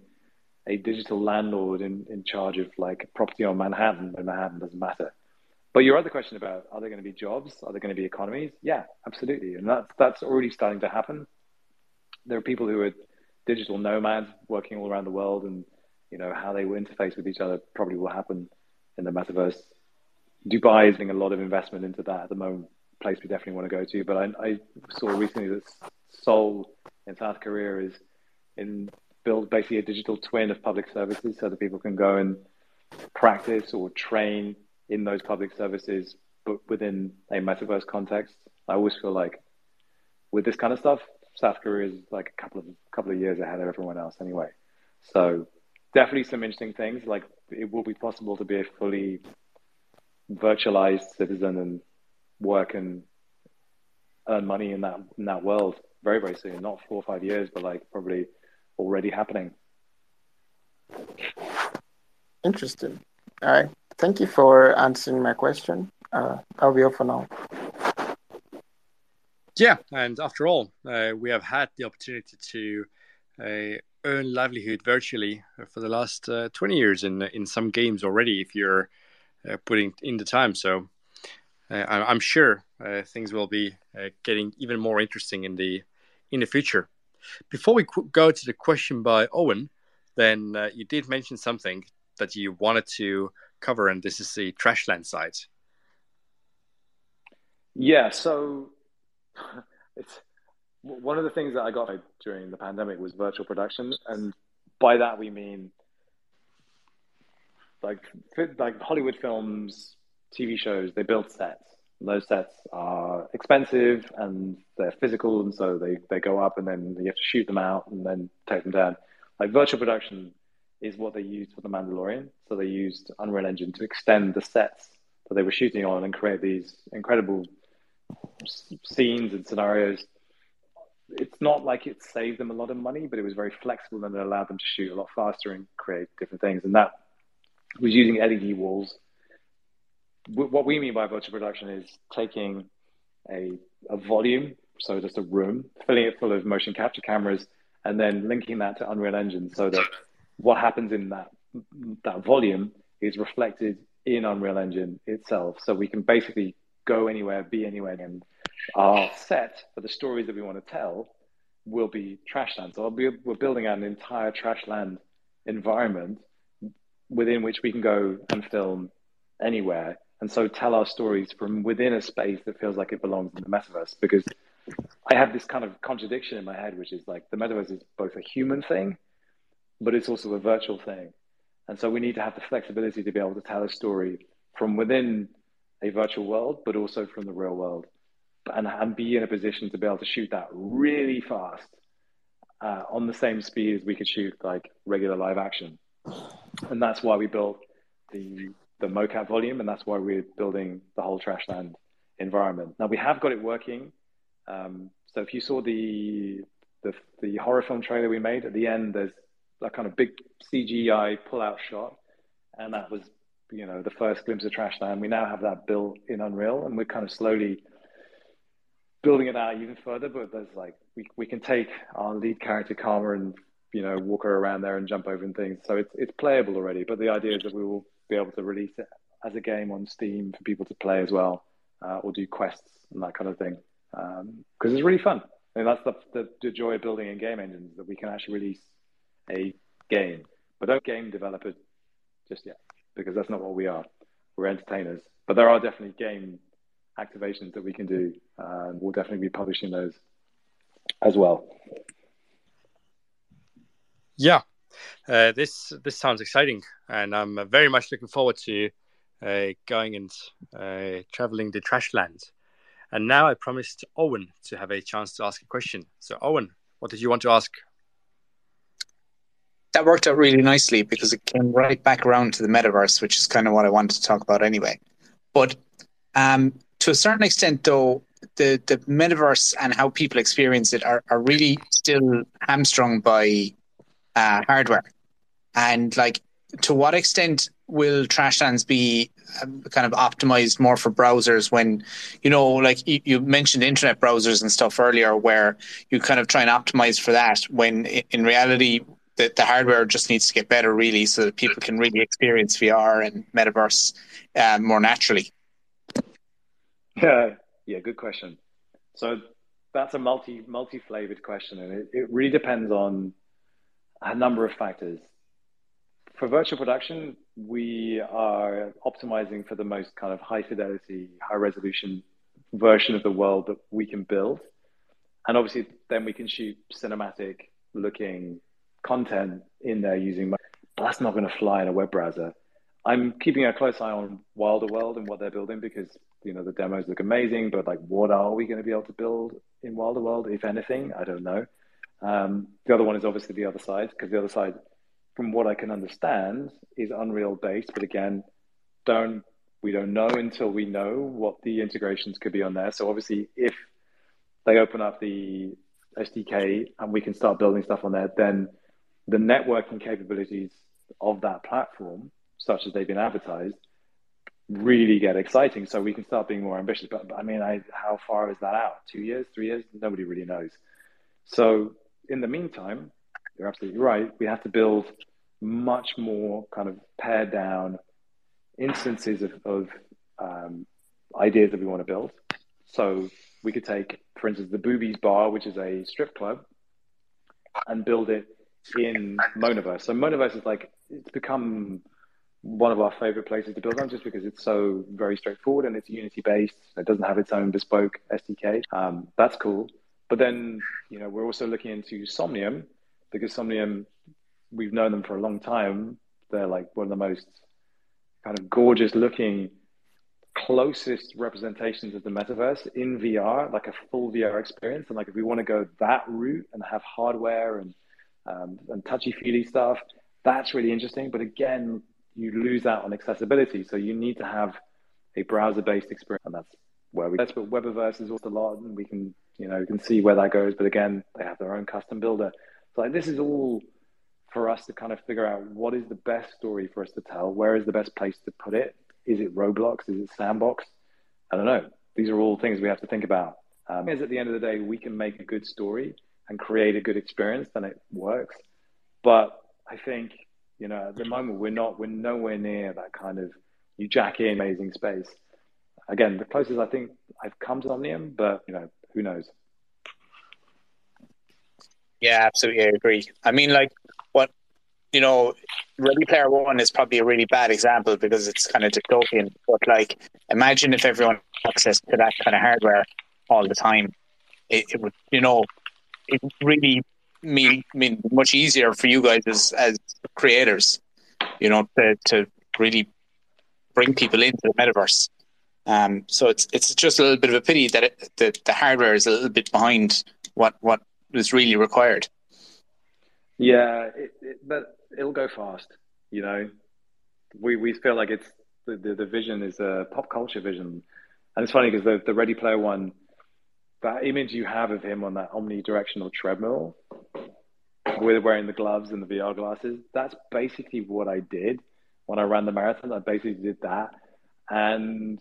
a digital landlord in, in charge of like property on Manhattan when Manhattan doesn't matter. But your other question about are there going to be jobs? Are there going to be economies? Yeah, absolutely. And that's that's already starting to happen. There are people who are digital nomads working all around the world and you know how they will interface with each other probably will happen in the metaverse. Dubai is doing a lot of investment into that at the moment, place we definitely want to go to. But I, I saw recently that Seoul in South Korea is in build basically a digital twin of public services so that people can go and practice or train in those public services, but within a metaverse context. I always feel like with this kind of stuff, South Korea is like a couple of couple of years ahead of everyone else anyway. So definitely some interesting things. Like it will be possible to be a fully virtualized citizen and work and earn money in that in that world very very soon. Not four or five years, but like probably already happening. Interesting. All right. Thank you for answering my question. Uh, that'll be all for now. Yeah, and after all, uh, we have had the opportunity to uh, earn livelihood virtually for the last uh, 20 years in in some games already. If you're putting in the time, so uh, I'm sure things will be getting even more interesting in the in the future. Before we go to the question by Owen, then uh, you did mention something that you wanted to cover, and this is the Trashland site. Yeah, so it's one of the things that I got during the pandemic was virtual production, and by that we mean like like Hollywood films, TV shows. They build sets, those sets are expensive and they're physical, and so they, they go up and then you have to shoot them out and then take them down. Like virtual production is what they used for The Mandalorian. So they used Unreal Engine to extend the sets that they were shooting on and create these incredible scenes and scenarios. It's not like it saved them a lot of money, but it was very flexible and it allowed them to shoot a lot faster and create different things. And that was using LED walls what we mean by virtual production is taking a, a volume, so just a room, filling it full of motion capture cameras, and then linking that to Unreal Engine so that what happens in that that volume is reflected in Unreal Engine itself. So we can basically go anywhere, be anywhere, and our set for the stories that we want to tell will be Trashland. So be, we're building an entire Trashland environment within which we can go and film anywhere and so tell our stories from within a space that feels like it belongs in the metaverse. Because i have this kind of contradiction in my head which is like the metaverse is both a human thing but it's also a virtual thing. And so we need to have the flexibility to be able to tell a story from within a virtual world but also from the real world and, and be in a position to be able to shoot that really fast uh, on the same speed as we could shoot like regular live action and that's why we built the the mocap volume, and that's why we're building the whole Trashland environment. Now we have got it working. Um, so if you saw the, the the horror film trailer we made at the end, there's that kind of big CGI pull-out shot, and that was you know the first glimpse of Trashland. We now have that built in Unreal, and we're kind of slowly building it out even further. But there's like we we can take our lead character Karma and you know walk her around there and jump over and things. So it's it's playable already. But the idea is that we will be able to release it as a game on Steam for people to play as well, uh, or do quests and that kind of thing. Because um, it's really fun. I mean, that's the, the, the, joy of building in game engines that we can actually release a game, but don't game developers just yet, because that's not what we are. We're entertainers, but there are definitely game activations that we can do. Uh, we'll definitely be publishing those as well. Yeah, uh, this this sounds exciting, and I'm very much looking forward to uh, going and uh, traveling the trash land. And now I promised Owen to have a chance to ask a question. So, Owen, what did you want to ask? That worked out really nicely because it came right back around to the metaverse, which is kind of what I wanted to talk about anyway. But um, to a certain extent, though, the, the metaverse and how people experience it are, are really still hamstrung by uh, hardware. And like, to what extent will Trashlands be um, kind of optimized more for browsers when, you know, like you, you, mentioned internet browsers and stuff earlier, where you kind of try and optimize for that when in reality, the, the hardware just needs to get better, really, so that people can really experience VR and metaverse uh, more naturally. Yeah, yeah, good question. So that's a multi multi flavored question, and it, it really depends on a number of factors. For virtual production, we are optimizing for the most kind of high fidelity, high resolution version of the world that we can build. And obviously, then we can shoot cinematic looking content in there using, but that's not going to fly in a web browser. I'm keeping a close eye on Wilder World and what they're building because you know the demos look amazing, but like, what are we going to be able to build in Wilder World, if anything? I don't know. Um, the other one is obviously the other side because the other side from what I can understand, is Unreal based. But again, don't we don't know until we know what the integrations could be on there. So obviously, if they open up the SDK and we can start building stuff on there, then the networking capabilities of that platform, such as they've been advertised, really get exciting. So we can start being more ambitious. But, but I mean, I, how far is that out? Two years, three years? Nobody really knows. So in the meantime, you're absolutely right. We have to build much more kind of pared down instances of, of um, ideas that we want to build. So we could take, for instance, the Boobies Bar, which is a strip club, and build it in Monaverse. So Monaverse is like it's become one of our favorite places to build on just because it's so very straightforward and it's Unity based. It doesn't have its own bespoke SDK. Um, that's cool. But then, you know, we're also looking into Somnium, because Somnium, we've known them for a long time. They're like one of the most kind of gorgeous looking, closest representations of the metaverse in VR, like a full VR experience. And like if we want to go that route and have hardware and um, and touchy feely stuff, that's really interesting. But again, you lose out on accessibility. So you need to have a browser based experience, and that's where we. That's what Webaverse is also a lot, and we can you know you can see where that goes. But again, they have their own custom builder. So like, this is all for us to kind of figure out what is the best story for us to tell. Where is the best place to put it? Is it Roblox? Is it Sandbox? I don't know. These are all things we have to think about. Um, is at the end of the day, we can make a good story and create a good experience, then it works. But I think you know at the moment we're not we're nowhere near that kind of you jack in amazing space. Again, the closest I think I've come to Somnium, but you know who knows. Yeah, absolutely, I agree. I mean, like what you know, Ready Player One is probably a really bad example because it's kind of dystopian. But like, imagine if everyone had access to that kind of hardware all the time. It, it would, you know, it really mean mean much easier for you guys as as creators. You know, to to really bring people into the metaverse. Um, so it's it's just a little bit of a pity that it, the the hardware is a little bit behind what what is really required. Yeah, it, it, but it'll go fast. You know, we we feel like it's the, the, the vision is a pop culture vision, and it's funny because the the Ready Player One, that image you have of him on that omnidirectional treadmill, with wearing the gloves and the VR glasses, that's basically what I did when I ran the marathon. I basically did that, and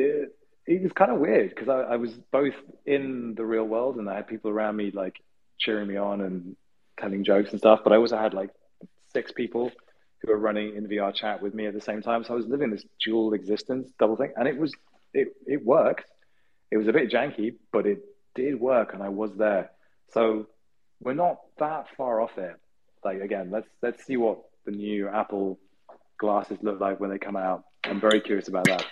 it it was kind of weird because I, I, was both in the real world and I had people around me like cheering me on and telling jokes and stuff, but I also had like six people who were running in the VR chat with me at the same time. So I was living this dual existence double thing, and it was it it worked. It was a bit janky, but it did work, and I was there. So we're not that far off it. Like again, let's let's see what the new Apple glasses look like when they come out. I'm very curious about that.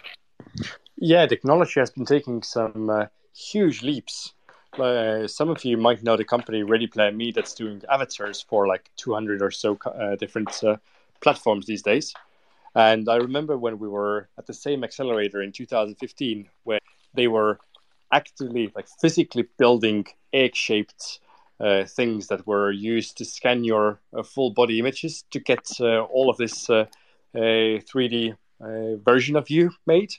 Yeah, technology has been taking some uh, huge leaps. Uh, some of you might know the company Ready Player Me that's doing avatars for like 200 or so uh, different uh, platforms these days. And I remember when we were at the same accelerator in 2015, where they were actively, like physically building egg-shaped uh, things that were used to scan your uh, full body images to get uh, all of this 3D version of you made.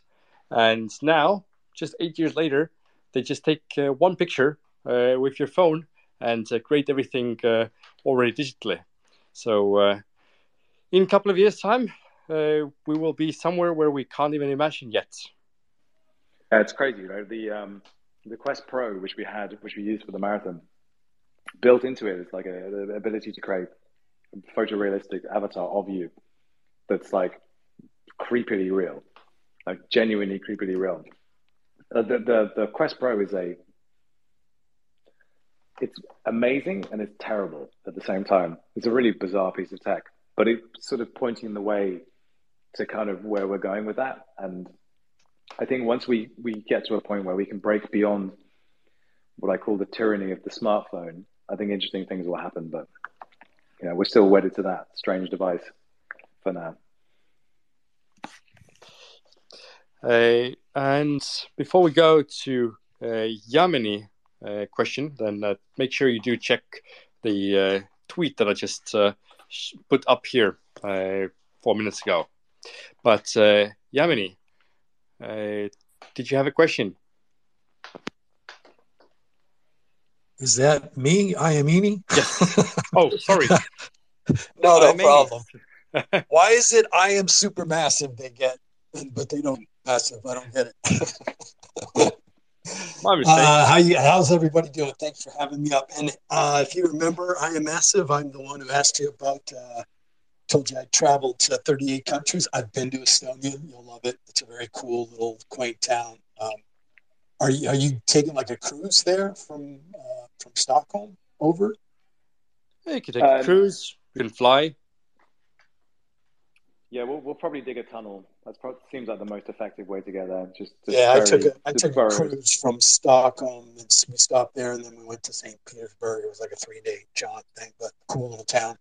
And now, just eight years later, they just take uh, one picture uh, with your phone and uh, create everything already digitally. So in a couple of years' time, we will be somewhere where we can't even imagine yet. Yeah, it's crazy, right? The um, the Quest Pro, which we had, which we used for the marathon, built into it is like a, the ability to create a photorealistic avatar of you that's like creepily real, like genuinely creepily real. Uh, the, the the Quest Pro is a it's amazing and it's terrible at the same time. It's a really bizarre piece of tech, but it's sort of pointing the way to kind of where we're going with that. And I think once we we get to a point where we can break beyond what I call the tyranny of the smartphone, I think interesting things will happen. But you know, we're still wedded to that strange device for now. Uh, and before we go to uh, Yamini uh, question, then uh, make sure you do check the uh, tweet that I just uh, put up here uh, four minutes ago. But uh, Yamini, did you have a question? Is that me, Iamini? Yes. Oh, sorry. no, no problem. Why is it I am super massive? They get, but they don't massive. I don't get it. My mistake. Uh, how you, how's everybody doing? Thanks for having me up. And uh, if you remember, I am massive. I'm the one who asked you about. Uh, told you I traveled to 38 countries. I've been to Estonia. You'll love it. It's a very cool little quaint town. Um, are you are you taking like a cruise there from uh, from Stockholm over? Yeah, you can take a um, cruise. You can fly. Yeah, we'll, we'll probably dig a tunnel. That seems like the most effective way to get there. Just, just yeah, I took a I took a cruise from Stockholm and we stopped there, and then we went to St. Petersburg. It was like a three day jaunt thing, but cool little town.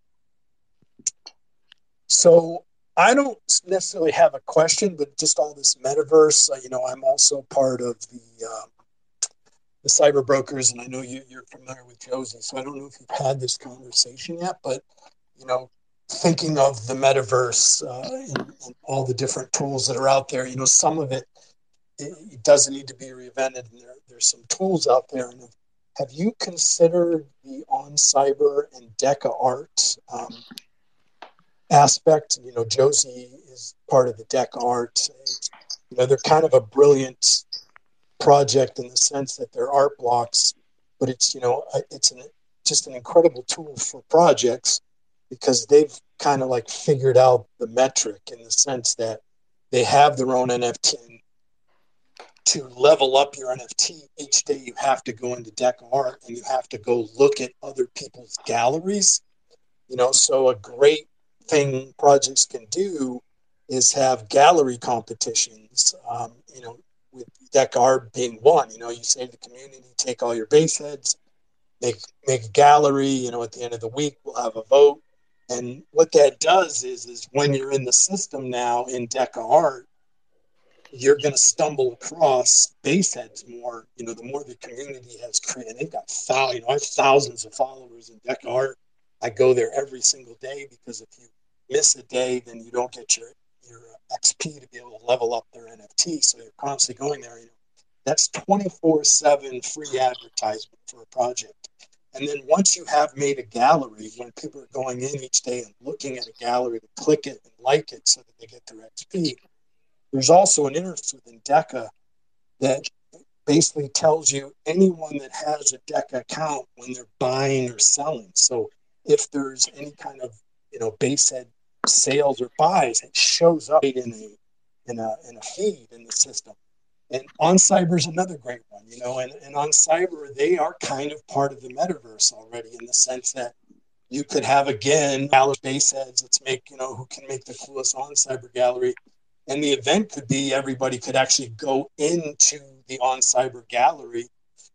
So I don't necessarily have a question, but just all this metaverse. Uh, you know, I'm also part of the um, the cyber brokers, and I know you, you're familiar with Josie. So I don't know if you've had this conversation yet, but you know, thinking of the metaverse uh, and, and, all the different tools that are out there, you know, some of it, it doesn't need to be reinvented, and there, there's some tools out there. And have you considered the OnCyber and Deca art um, aspect? You know, Josie is part of the Deca art. You know, they're kind of a brilliant project in the sense that they're art blocks, but it's you know, it's an, just an incredible tool for projects because they've kind of like figured out the metric in the sense that they have their own NFT. To level up your NFT, each day you have to go into Deca Art and you have to go look at other people's galleries. You know, so a great thing projects can do is have gallery competitions. Um, you know, with Deca Art being one. You know, you save the community, take all your Baseheads, make make a gallery. You know, at the end of the week, we'll have a vote and what that does is, is when you're in the system now in Deca Art, you're going to stumble across Baseheads more. You know, the more the community has created, they've got thousands. You know, I have thousands of followers in Deca Art. I go there every single day because if you miss a day, then you don't get your your uh, XP to be able to level up their NFT. So you're constantly going there. You know, that's 24 seven free advertisement for a project. And then once you have made a gallery, when people are going in each day and looking at a gallery to click it and like it so that they get their XP, there's also an interface within Deca that basically tells you anyone that has a Deca account when they're buying or selling. So if there's any kind of you know base head sales or buys, it shows up in a in a in a feed in the system. And OnCyber is another great one, you know, and, and OnCyber, they are kind of part of the metaverse already in the sense that you could have again Baseheads let's make you know who can make the coolest OnCyber gallery And the event could be everybody could actually go into the OnCyber gallery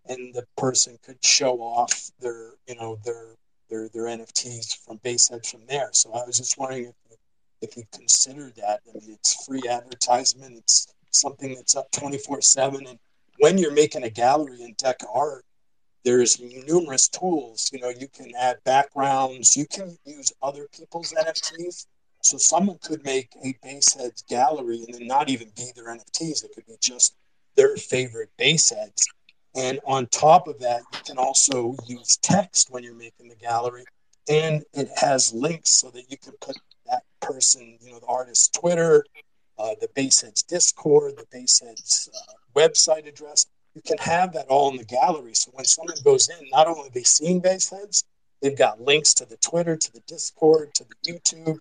and the person could show off their, you know, their their their NFTs from Basehead from there. So I was just wondering if if you consider that. I mean, it's free advertisement. It's something that's up twenty four seven. And when you're making a gallery in Deca Art, there's numerous tools. You know, you can add backgrounds. You can use other people's NFTs. So someone could make a Baseheads gallery and then not even be their NFTs. It could be just their favorite Baseheads. And on top of that, you can also use text when you're making the gallery. And it has links so that you can put that person, you know, the artist's Twitter, uh, the Baseheads Discord, the Baseheads uh, website address. You can have that all in the gallery. So when someone goes in, not only are they seeing Baseheads, they've got links to the Twitter, to the Discord, to the YouTube.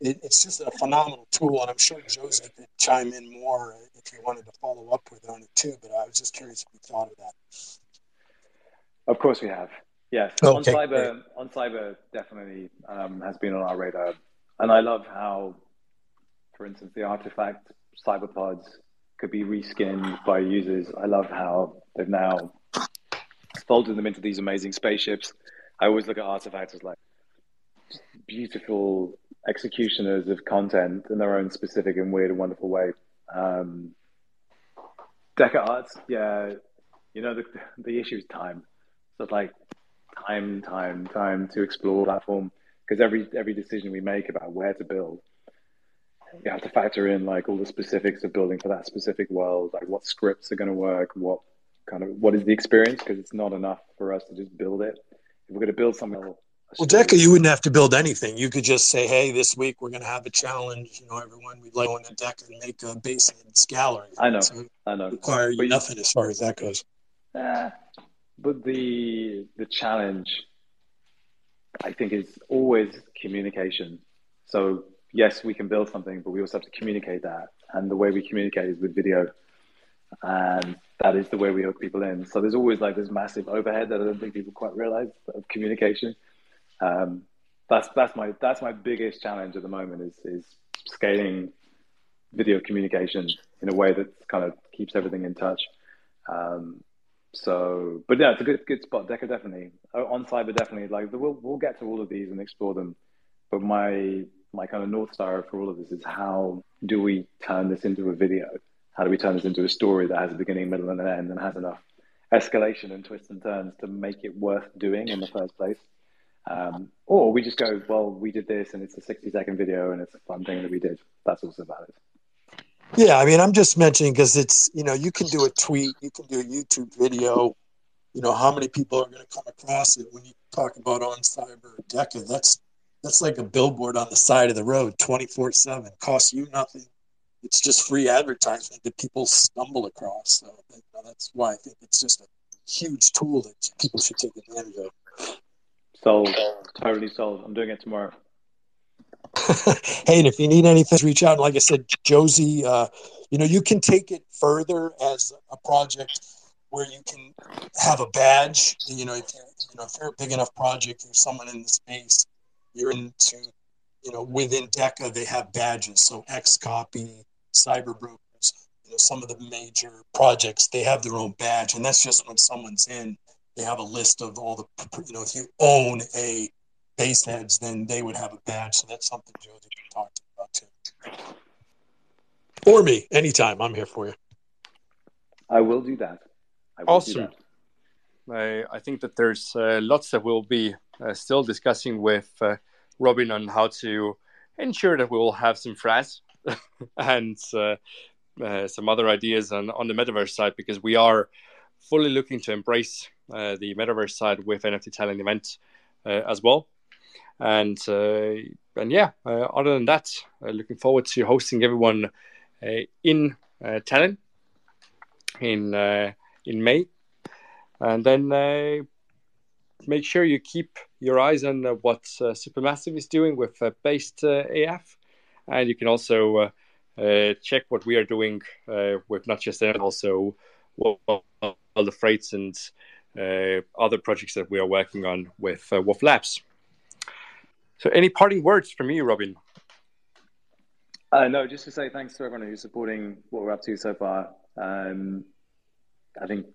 It, it's just a phenomenal tool, and I'm sure Josie could chime in more if you wanted to follow up with on it too. But I was just curious if you thought of that. Of course, we have. Yes, okay, OnCyber, on cyber definitely um, has been on our radar, and I love how, for instance, the artifact cyberpods could be reskinned by users. I love how they've now folded them into these amazing spaceships. I always look at artifacts as like beautiful executioners of content in their own specific and weird and wonderful way. Um, Deca Arts, yeah, you know the the issue is time. So it's like time, time, time to explore platform because every every decision we make about where to build, you have to factor in like all the specifics of building for that specific world, like what scripts are going to work, what kind of what is the experience because it's not enough for us to just build it. If we're going to build something well, Deca, you wouldn't have to build anything. You could just say, "Hey, this week we're going to have a challenge. You know, everyone we'd like on the deck and make a Baseheads gallery." I know, so I know. Require you nothing as far as that goes. Uh, but the the challenge, I think, is always communication. So yes, we can build something, but we also have to communicate that, and the way we communicate is with video, and that is the way we hook people in. So there's always like this massive overhead that I don't think people quite realize of communication um, that's that's my that's my biggest challenge at the moment is is scaling video communication in a way that kind of keeps everything in touch. Um, so, but yeah, it's a good good spot. Deca definitely OnCyber definitely like we'll we'll get to all of these and explore them. But my my kind of north star for all of this is how do we turn this into a video? How do we turn this into a story that has a beginning, middle, and an end, and has enough escalation and twists and turns to make it worth doing in the first place? Um, or we just go, well, we did this and it's a 60 second video and it's a fun thing that we did. That's also valid. Yeah, I mean, I'm just mentioning because it's, you know, you can do a tweet, you can do a YouTube video. You know, how many people are going to come across it when you talk about OnCyber Deca? That's that's like a billboard on the side of the road 24 7 costs you nothing it's just free advertisement that people stumble across so you know, that's why i think it's just a huge tool that people should take advantage of Sold. Totally sold. I'm doing it tomorrow. hey, and if you need anything, reach out. And like I said, Josie, uh, you know, you can take it further as a project where you can have a badge. You know, if you you know if you're a big enough project, you're someone in the space, you're into, you know, within DECA they have badges. So XCOPY, Cyber Brokers, you know, some of the major projects they have their own badge, and that's just when someone's in they have a list of all the you know if you own a base Baseheads then they would have a badge. So that's something josie can talk to about too. Or me anytime. I'm here for you. I will do that. Will awesome. do that. I, I think that there's uh, lots that we'll be uh, still discussing with uh, robin on how to ensure that we will have some Fraz and some other ideas on, on the metaverse side because we are fully looking to embrace uh, the metaverse side with NFT Tallinn event uh, as well. And uh, and yeah, other than that, looking forward to hosting everyone in Tallinn in in May, and then make sure you keep your eyes on uh, what uh, Supermassive is doing with uh, Based AF, and you can also check what we are doing with not just that, also all the freights and uh, other projects that we are working on with uh, WOF Labs. So, any parting words from you, Robin? Uh, no, just to say thanks to everyone who's supporting what we're up to so far. Um, I think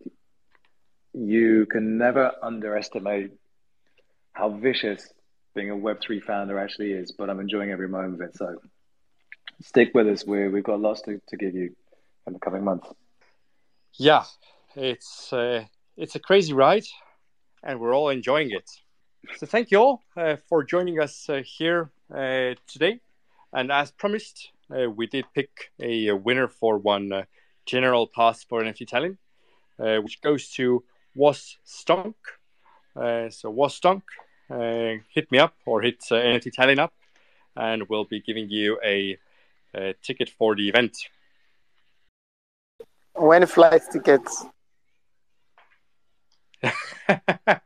you can never underestimate how vicious being a Web3 founder actually is, but I'm enjoying every moment of it. So stick with us. we we've got lots to, to give you in the coming months. Yeah, it's, uh, it's a crazy ride, and we're all enjoying it. So thank you all uh, for joining us uh, here uh, today. And as promised, uh, we did pick a, winner for one uh, general pass for NFT Tallinn, which goes to Was Stonk. so Was Stonk, hit me up or hit uh, NFT Tallinn up, and we'll be giving you a, a ticket for the event. When flight tickets?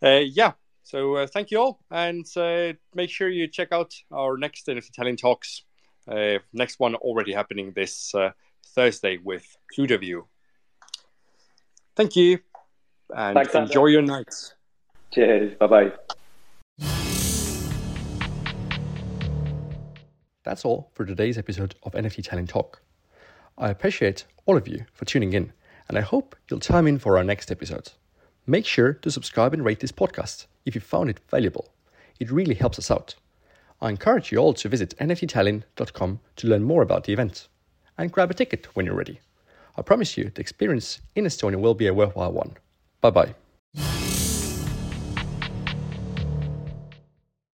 Uh, yeah. So uh, thank you all, and uh, make sure you check out our next NFT Tallinn talks. next one already happening this Thursday with Cludoview. Thank you, and Thanks, enjoy your nights. Cheers. Bye bye. That's all for today's episode of NFT Tallinn Talk. I appreciate all of you for tuning in, and I hope you'll chime in for our next episode. Make sure to subscribe and rate this podcast if you found it valuable. It really helps us out. I encourage you all to visit nfttallinn.com to learn more about the event and grab a ticket when you're ready. I promise you the experience in Estonia will be a worthwhile one. Bye bye.